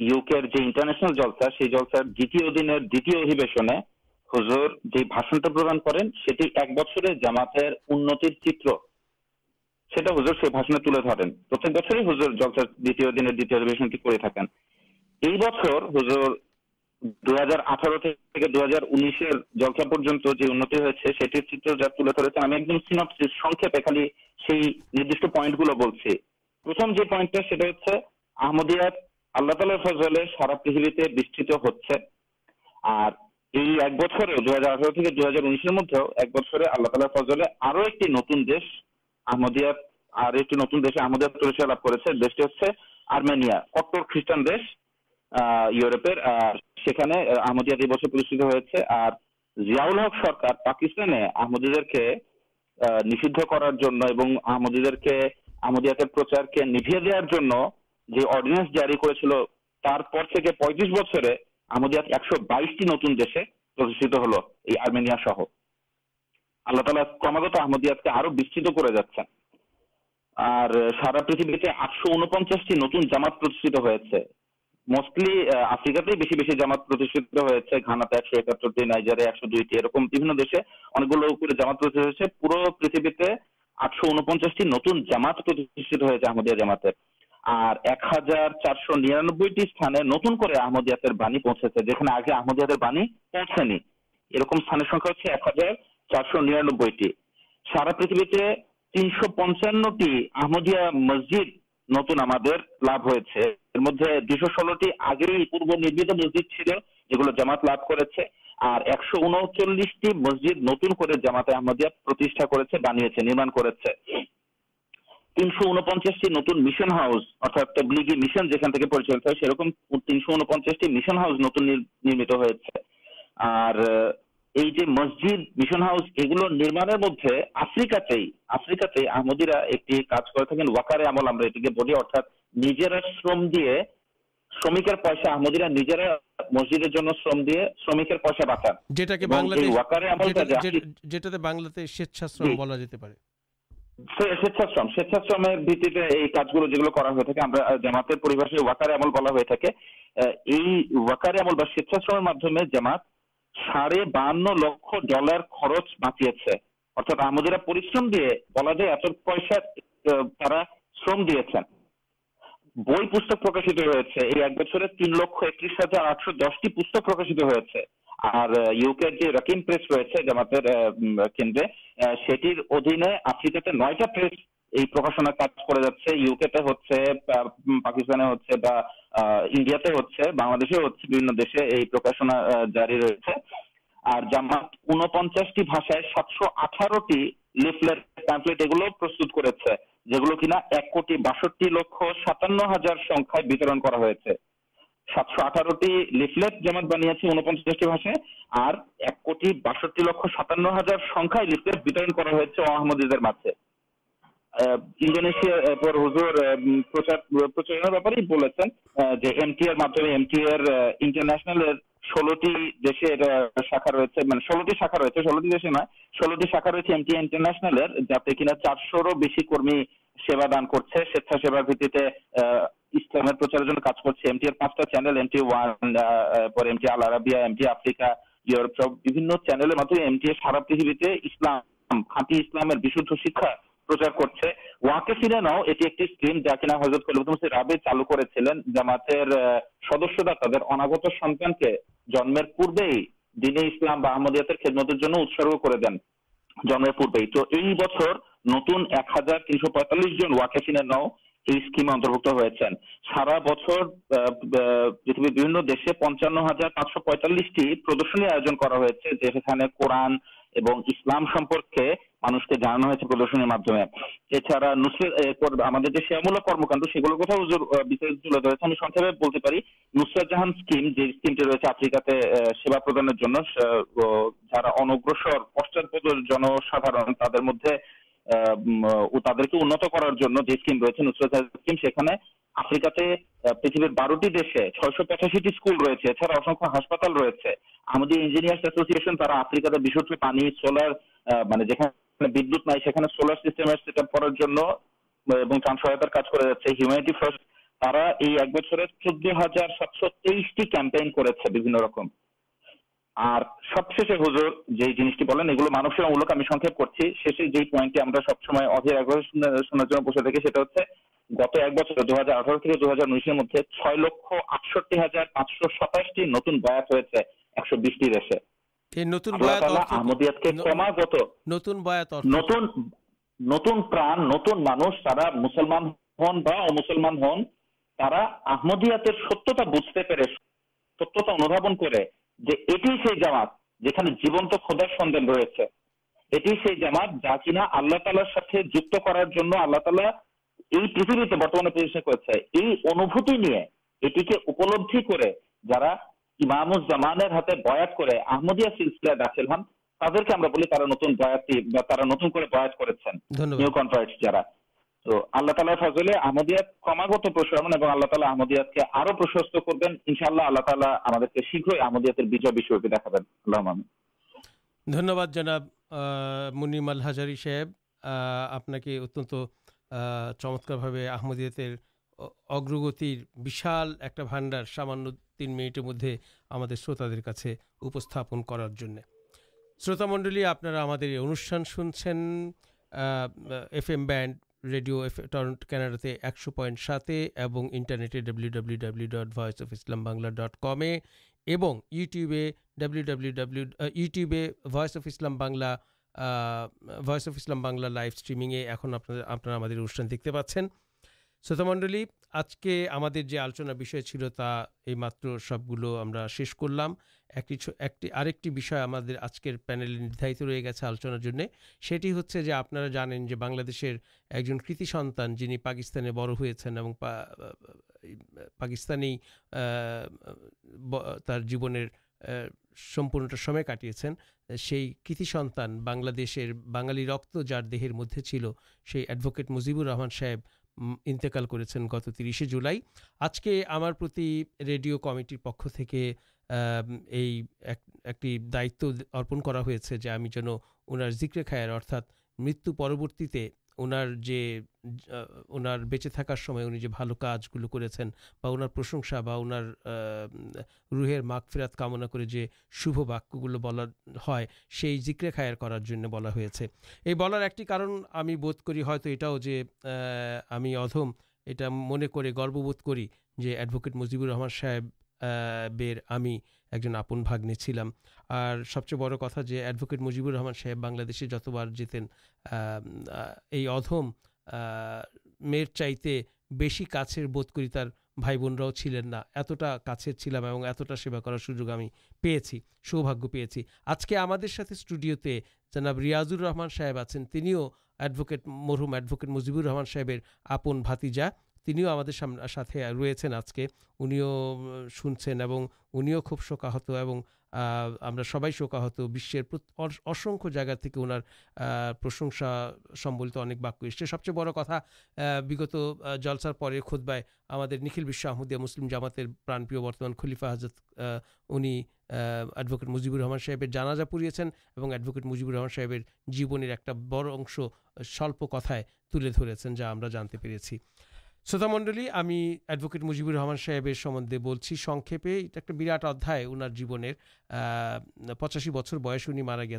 جوشن جلتا دن دھوشنے ہزر جو ہے دو ہزار اٹھارہ دو ہزار انیسا پرنتی ہوتے چاہیے تھی ایک دم چین سال پائنٹ گلو پائنٹیا اللہ تعالی فضول پریشان ہوتے اور سرکار پاکستان کے نشید کرارمدیا کے پرچار کے نیبے دیکھ جو اردینینس جاری کرتی پت بچر ایک نتینیا تعالی قرماست سارا پہ آٹھ انچاس ٹی نت جامات موسٹل آفری جامات پر ایک نائزارے ایک جامات ہوتے ہیں پورا پتہ آٹھ انچاسٹی نت جامات ہوتے ہیں جماعت مسجد نتنا لب ہوگری پورو نسجد جامات لبھ کر مسجد نتن کر جاما کرتے پہدیا نجرا مسجد پہ خرچ بچی ہمارا شرم دیا بھائی پکاشت ہو ایک بچر تین لکھ ایک ہزار آٹھ دسٹی پہ ساتھ کنہا ایک کٹی بسٹری لکھ ساتان سات بنیا انچی بھاشے اور ایک کورٹی بسٹر لک ساتان ہزار سخائیں لفلدی مجھے انڈونیشار بولے انٹرنشنل شاخا شاخا رہا سبادان کرچھا سیوارچارج کر پانچ چینل آفریا سب چینل مت ٹی ایار پیتھویسلام شکا حردی راب چالو کر ماتر سدسدا تراگت سنان کے جنم پورے دینی اسلام بحمدیات خدمت کر دین جنم پورے تو یہ بچپر نتن ایک ہزار تین سو پتالیس جن واقیفین ہمام ملک کرتے نوسر جہان اسکیم جو اسکیم آفری پردان جاگرسر جنسا تر مدے پانی سولارا ایک بچے چود ہزار ساتھی رکم نت پرانت مانسلان ہن تادی پہ ستھابن کر جی سنگین رہے جامات جا کھا تر پیسے نہیں جا مزمان سلسلے داخل ہن تاکہ نت نت کرتے جا سامان تین منی شروت منڈل ریڈیو کناڈا ایکشو پائنٹ ساتے اور انٹرنیٹے ڈبلیو ڈبلیو ڈبلیو ڈٹ voice of Islam dot com YouTube W W ڈبلیوٹیوس of Islam بنلہ voice of Islam live stream آپ کے انوشان دیکھتے پاس شرط منڈل آج کے ہمارے جو آلوچنا بھی مطلب سب گلو ہم ایک چھو ایک آجکر پینلت ری گیا آلوچن سیٹی ہاین جو بنر ایک جن کتان جنہیں پاکستان بڑھتا پاکستان کا بنالی رکت جار دیہر مدد چل سی ایڈوکیٹ مجیبر رحمان صاحب انتقال کرشے جلائی آج کے ہمارے ریڈیو کمٹر پک یہ ایک دائت ارپن ہوکرے خائر ارتھا مرت پرورتی اُنار بےچے تھکارج گلو کرشنس روحر مک فرت کمنا کرو باکل بنا ہے زکرے خائر کرنے بلا ایک بدھ کردم یہ من کر گرو بوتھ کری ایڈوکیٹ مجیبر رحمان صاحب بر ہمیں ایک آپ باگنی چلام اور سب چیز بڑا جو اڈوکیٹ مجیبر رحمان صاحب بنسے جتار جیتیں یہ ادم میر چاہتے بس کا بھد کراؤ چلین نہ اتنا کاچر چلام اور اتنا سیوا کرار سوجو ہمیں پیے سوباگ پیے آج کے ہمیں اسٹوڈیوتے جناب ریاضر رحمان صاحب آپ ایڈوکیٹ مرحم اڈوکیٹ مجیبر رحمان صحیح آپناتی اندر سام ساتھ ریچھے آج کے ان شیو خوب شوکت ہم سب شوکت اصن جائگا ان پرشنسملت اکیہ اسے سب چیز بڑا بھیگت جلسہ پہ خود بائد نکھلیہ مسلم جامات پرانپیو برتمان خلیفہ حضرت انہیں اڈوکیٹ مجیبر رحمان صاحب جانجا پڑی اورٹ مجیبر رحمان صاحب جیونے ایک بڑھش سلپکتائے تلے درس جا ہم پہ شروت منڈل ہمیں ایڈوکیٹ مجیبر رحمان صاحب سکے ایک براٹ ادائے انار پچاسی بچر بس مارا گیا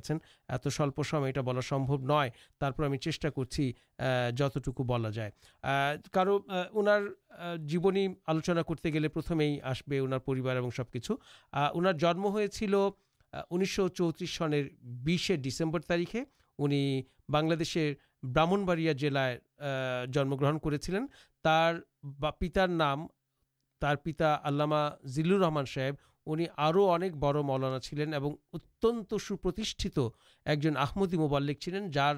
ات سلپ سما بلا سمبو نوپر ہمیں چیشا کرچی جت ان جیونی آلوچنا کرتے گے پر سب کچھ اُنار جنم ہو چل ان چوترس سنسے ڈسمبر تاریخ انہیں بنشے براہن باڑیا جلار جنم گرن کر پتار نام پتا آلاما ضلع صاحب انہیں اک بڑ موانا چلین اور اتن سوپرتی ایک جن آمدی مبالک چلین جار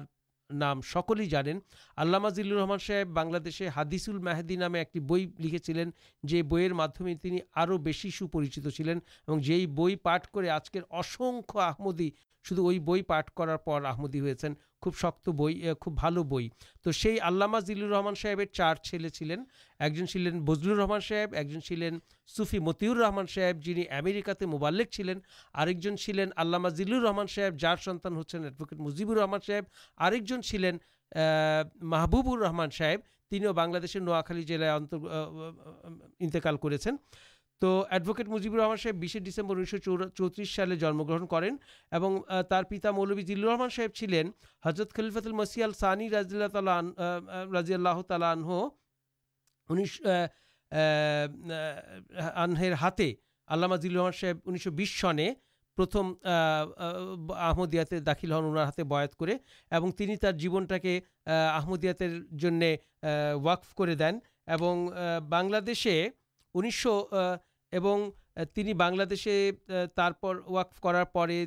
نام سکل ہی جانے آلاما ضلع رحمان صاحب بنسے حادث ال محدی نامے ایک بئی لکھے چلیں جی بئیر مدمے تین اور بس سوپریچی چلین اور یہ بئی پاٹ کر آج کے اصھ آمدی شو بئی پاٹھ کر پر آمدی ہو خوب شک بئی خوب بال بئی تو آلامان صاحب چار چھلے چلین ایک جن چلین بزرحمان صاحب ایک جن چلین سفی متی رحمان صاحب جن امیرکا موبالک چلین اور آلاماز رحمان صاحب جار سنانوکیٹ مجیبر رحمان صاحب اور محبوبر رحمان صاحب نواخالی جلدی انتقال کر تو ایڈوکٹ مجیبر رحمان صاحب بس ڈسمبر انیسو چو چوترس سال جنم گرن کریں پتہ مولوی زیلر رحمان صاحب چین حضرت خلیفاتل مسئل سان تعال رضی اللہ تعال ان ہا محمان صاحب انیس سو بیس سنے پرتھم آمدیا داخل ہن اُنار بات کرنی تر جیون کے آمدیا واق کر دینی سو شپ وق کر پہ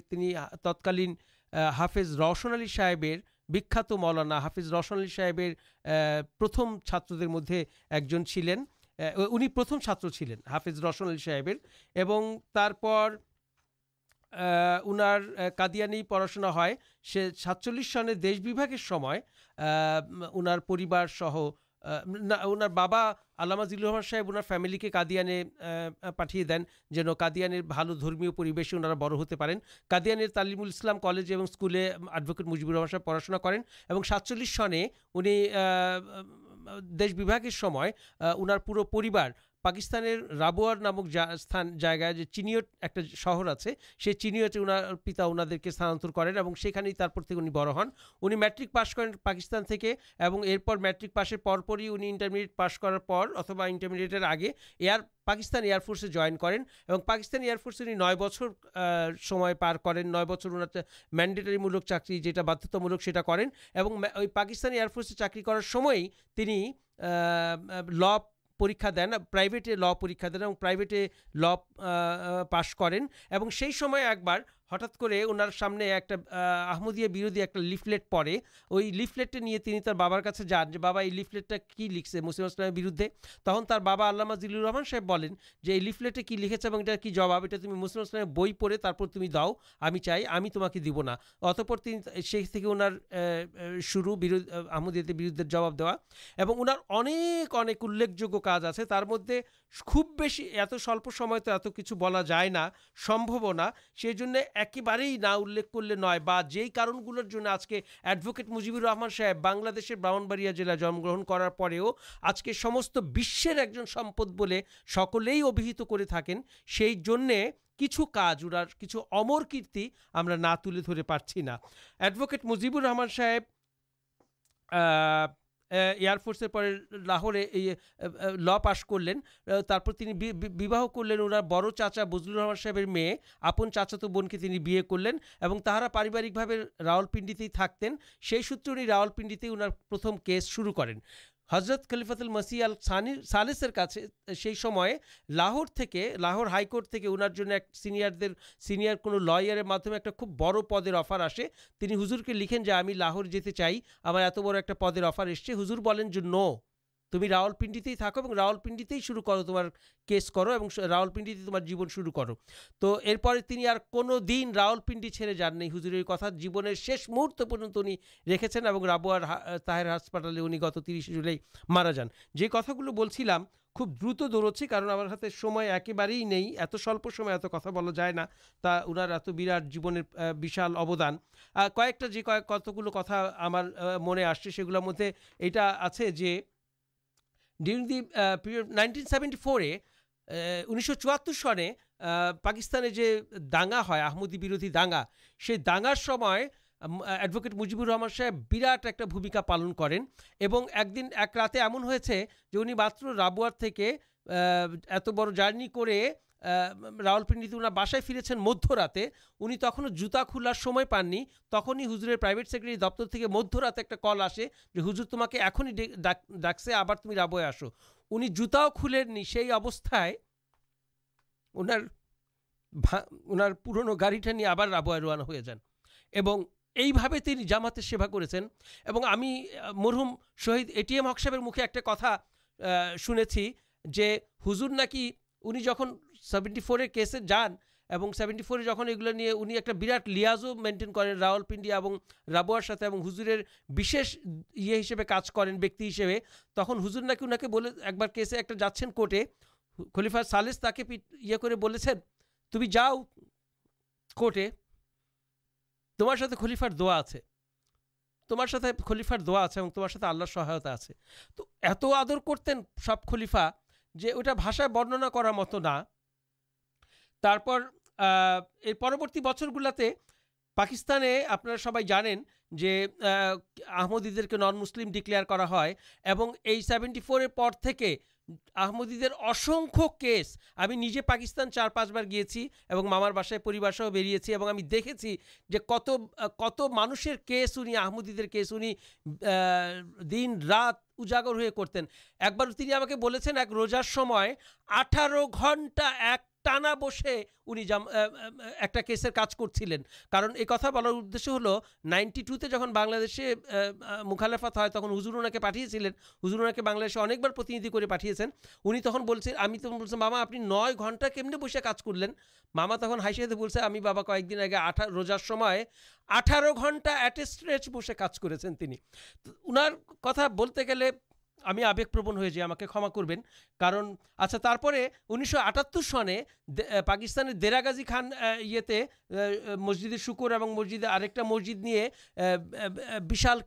تتکالین حافظ روشن علی صاحب بھی ملانا ہاف روشن علی صاحب پرتمر مدد ایک جن چلین انہیں پرتھم چاتر چلین حافظ روشن علی صاحب اُنار کدیا نہیں پڑاشنا ہے سات سنویبر اُنار سہ بابا آلامحماد صاحب وہ فیملی کے قادیانے پاٹے دین جن کادانش بڑے پین قادیان تعلیم اسلام کالج اور اسکول اڈوکیٹ مجبور رحم صاحب پڑاشنا کریں سات سنے انہیں دیشیبر سہار پوری پاکستان رابر نامک جا سینٹ ایک شہر آئی چینی وہ پتا وہ ستانان کریں اور بڑی میٹرک پاس کر پاکستان تھی اور میٹرک پاسرنی انٹرمیڈیٹ پاس کرارتبا انٹرمیڈیٹر آگے پاکستان ایارفورسے جین کریں اور پاکستانی ایارفوسے انچر پار کرچر اُنہ مٹری ملک چاکر جو ہے بھتتامول کرکستانی ایارفوسے چاکر کرنی ل پر دین پرائٹ ل پریکیٹ ل پاس کرین ہٹا کر سامنے ایکمدیا برودی ایک لفلٹ پڑے وہ لفلٹے بارے جانا یہ لیفلٹ ہے کہ لکھے مسلم مسلم بردے تمہارا آلہ مزید رحمان صاحب بہت لفلٹ کی لکھے سے جباب یہ تمل بو پڑے تمہیں داؤ ہمیں چاہیے تما کہ دبنا اتپر تم شی اونر شروع آمدیا بردے جباب دیا اور اُنار الے جاج آتے مدد خوب بہت اتپا جائے جیبارے نہلیکھ کر آج کے ایڈوکیٹ مجیبر رحمان صاحب بنر براہن باڑیا جیم گرن کرارے آج کے سنپ بولے سکلے ابہت کر تک کچھ کچھ کچھ امرکی ہمیں نہ تھی نا ایڈوکے مجھبر رحمان صاحب ایفسر پہ لاہور ل پاس کرلین کر لینا بڑ چاچا بجر رحمان صاحب میے آپ چاچا تو بون کے تین بھی کرلین اور تہارا پارک راول پنڈی تھاتین سی سوتر راول پنڈی اردارتھم کیس شروع کر حضرت خلیفاتل مسی آل سالسر کا سیسمے لاہور ہائی کورٹر ایک سینئر در سین لمے ایک خوب بڑ پدر افار آسے ہزر کے لکھیں جا ہمیں لاہور جات بڑھ پدر افار ایسے ہُظر بین تم راول پنڈی تک راول پنڈی شروع کرو تم کے کس کرو راؤل پنڈی تمہار شروع کرو تو دن راول پنڈی چڑھے جان نہیں ہجر کتار جیبر شیش مہرت پورت انھے اور رابو اور تاہر ہسپتالے ان ترسی جلائی مارا جان جی کتا گلو خوب درت دور کار ہاتھ سے نہیں اتنا ات کتنا بلا جائے اُنار ات براٹ جیبنے ابدان کو کئے کتا ہمارا منہ آسے سیگل مدد یہ آج ڈیورن دیر نائنٹین سیونٹی فورے انیس سو چوہتر سنے پاکستان جو داگا ہے آمدی بروی داگا سی داگار ایڈوکیٹ مجیبر رحمان صاحب براٹ ایک بھومکا پالن کر دن ایک راؤن ہوتے جو انہیں مطلب رابطے ات بڑی کر راول پنڈیت باسائیں فرینس مدرا انوتہ کھلار پانے تک ہی ہزر پرائیویٹ سیکرٹری دفتر تھی مدرا ایک کل آسے ہُزر تما کہ ایم راب انوتا ان پورنہ گاڑی رابے روانا ہو جانے جامات سے ہمیں مرحوم شہید ای ٹی ایم ہکس مختلف کتا شنے جو ہزر نکی ان سیونٹی فورسے جان اور سیونٹی فور جن یہ گلو لیے ان کا براٹ لیا مینٹین کریں راول پنڈیا اور رابرار ساتھ ہُزر بش ہر کارج کریں ویک ہسے تک ہرکی اُن کے ایک بار کیسے ایک جاچن کورٹے خلیفا سالس تک یہ تمہیں جاؤ کورٹے تمہارے خلیفار دا آپ تمہارے خلیفار دا تمہیں آللہ سہایتا آتے تو ات آدر کرتین سب خلیفا جو مت نہ پرورتی بچر گلا پاکستان آپ سبین جہمد کے نن مسلم ڈکلٹی فور آمدید اصنکھ کیس ہم پاکستان چار پانچ بار گیم مامار باشائیں پوری بہت بڑی اور ہمیں دیکھیں جو کت کت مانشر کیس اندر کیس انات اجاگر کرتین ایک بارے ہم ایک روزارٹر گھنٹہ ایک ٹانا بسے ان ایکسر کا کار ایک بولار ادھ نائنٹی ٹوتے جب بنسے مخالفت ہے تک ہزر کے پاٹے چلین ہزر کے بنسے اکبار پاٹے ہیں ان تک ہمیں تو ماما آپ نئے گھنٹہ کم نے بسے کار کرلین ماما تک ہائشے بول سمی بابا کن آگے روزارٹر گھنٹہ ایٹریچ بسے کچھ کرنی اُنار کتا بولتے گے ہمیں آگپربن ہو جائے ہم آٹھ سنے پاکستان دیراگزی خان یہ مسجد شکر اور مسجد آکٹ کا مسجد نہیںسل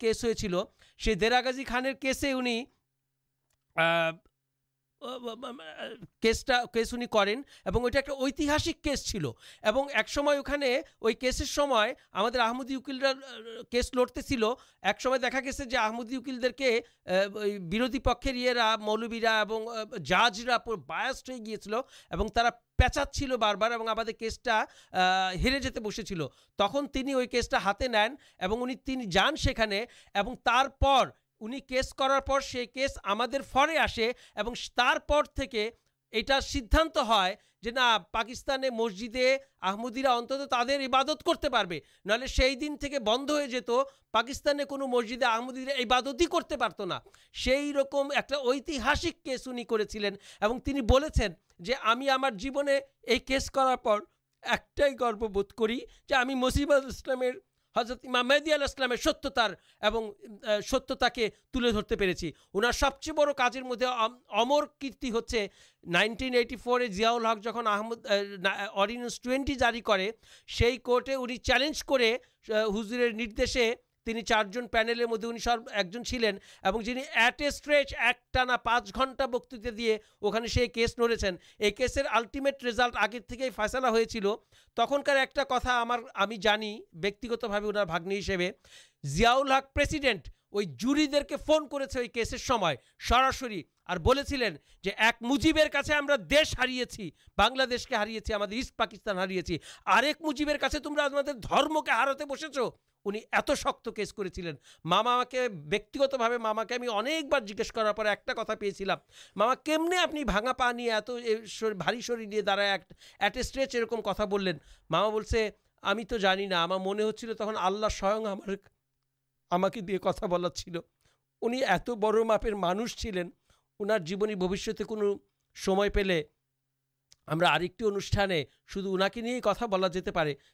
دیراگزی خان کیسے ان ایک یتیہ کیس چلو ایکسر ہمارے آمدی اکیلا چل ایک دیکھا گیس آمدیل کے بروتھی پکا مولبیعہ اور جازرا باسٹھ گیا پہچاچ بار بار کیسٹا ہرے جاتے بس تک تین وہ ہاتھے نیند جان سے انس کرارے کیس ہم یہ سدھانت ہے پاکستان مسجدے آمدیرا اتنے عبادت کرتے پہ نہت پاکستان کو مسجدیں آمدیرا یہ بادت ہی کرتے نا سی رکم ایک کیس انسل اور تین ہمارے یہ کیس کرار ایکٹائ گرو بوتھ کری ہم حضرت میدیام ستیہتار ستیہ ترتے پہ ان سب چیز بڑی مدد امرکی ہوائیٹین ایٹی فور جیاؤل ہق جہ آمدینس ٹوئنٹی جاری کری کورٹے انہیں چالیج کر ہزر چار پینل مدد چلینا ایک ہکیڈینٹ فون کرس ایک مجھبیر ہار پاکستان ہارے مجھے تمہیں درم کے ہرتے بس س کرا کے بیک ماما کے جیج کرارے ایک پیسلام ماما کیمنے آپ نے پایا باری شروع دراٹ اسٹریچ یہ ماما ہمیں تو جانا من تم اللہ سوئ ہمارے ہما کے دے کتا انسل انوشتے کو سمجھ پیے ہمارا آنوٹانے شدھ انا کے لیے کتنا بلا جاتے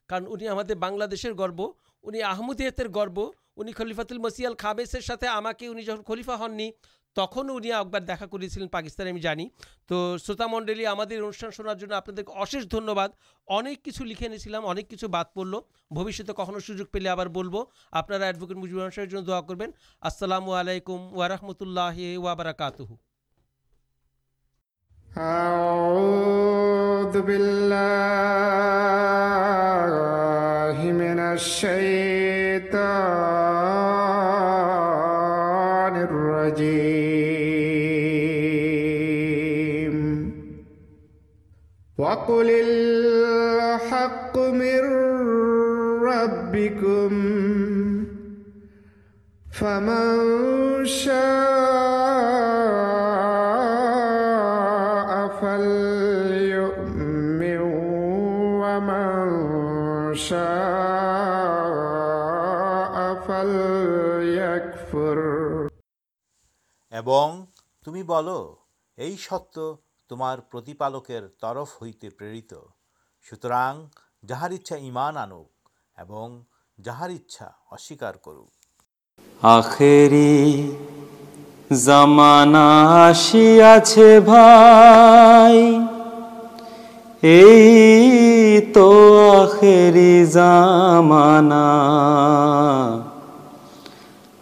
کار اندازہ گرو উনি আহমদিয়তের গর্ব উনি খলিফাতুল মসিয়াল খাবেসের সাথে আমাকে উনি যখন খলিফা হননি তখনও উনি একবার দেখা করেছিলেন পাকিস্তানে আমি জানি তো শ্রোতা মণ্ডলী আমাদের অনুষ্ঠান শোনার জন্য আপনাদেরকে অশেষ ধন্যবাদ অনেক কিছু লিখে এনেছিলাম অনেক কিছু বাদ পড়লো ভবিষ্যতে কখনো সুযোগ পেলে আবার বলবো আপনারা অ্যাডভোকেট মুজিবুর রহমান সাহেবের জন্য দোয়া করবেন আসসালামু আলাইকুম ওয়ারহমতুল্লাহ ওয়াবারাকাতুহু أعوذ بالله من الشيطان الرجيم. وقل الحق من ربكم فمن شاء تمی بول ستارکر ترف ہوئی پرانا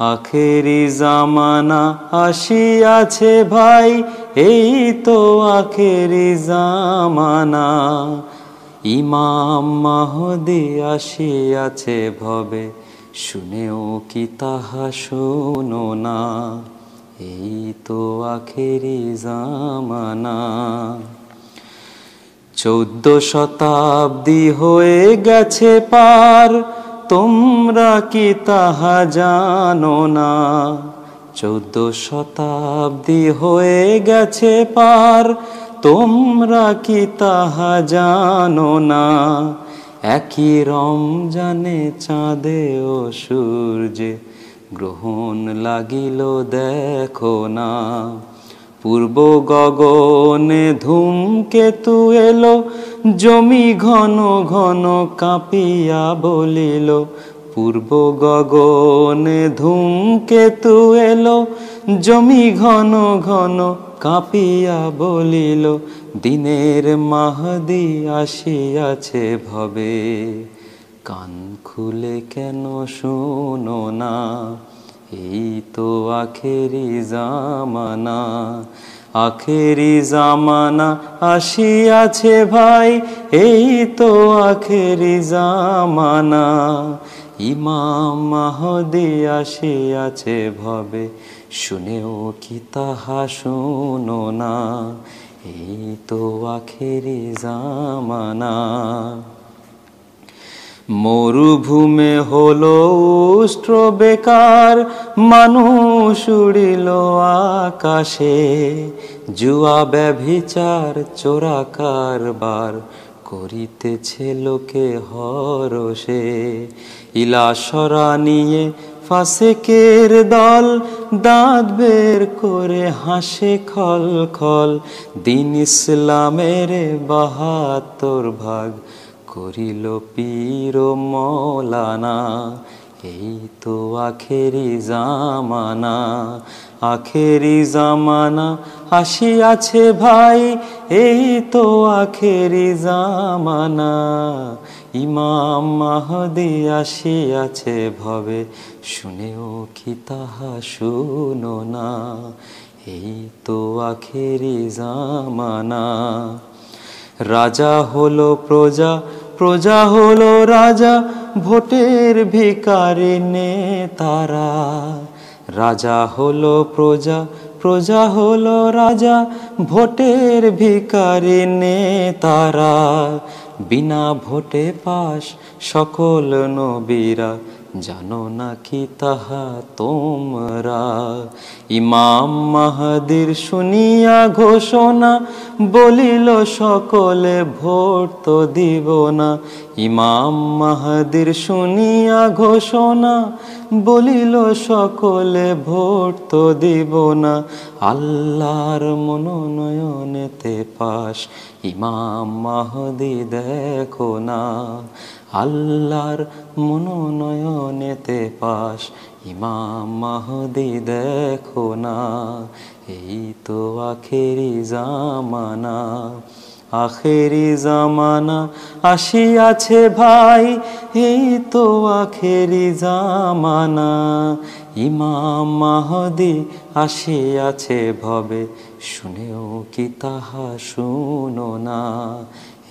شاہانا چود شتابی ہو گی پار تمر کی تحد ش تمرا کی تحنا ایک جانے چا دیو سورج گرہن لگل دیکھنا پور گنے دل جمی گن گن کاپیا بول پور گگنے دوم کےتو جم گن گن کپیا بول دن محدیہ سے بھوی کان خلے کن شون تو آخر جامانا آخر جامانا آسے بھائی توانا ایماماہ تو آخر جامانا مرومی ہر سلسرا نہیں فرد دات بھر ہسے کل کل دین اسلام پیر ملانا توانا تو شیتا شا تو آخر مجا ہل پرجا راجا ہل پرجا پرجا ہل رجا بٹر بیکارا بنا بٹے پاس سک نب گوشنا بول سکل منون پاس ایمام مہدی اللہ منون دیکھنا چھائی توانا ایمامی آسے شنے کی تحنا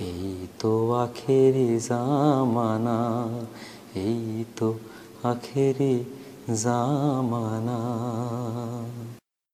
এই তো আখেরি জামানা এই তো আখেরি জামানা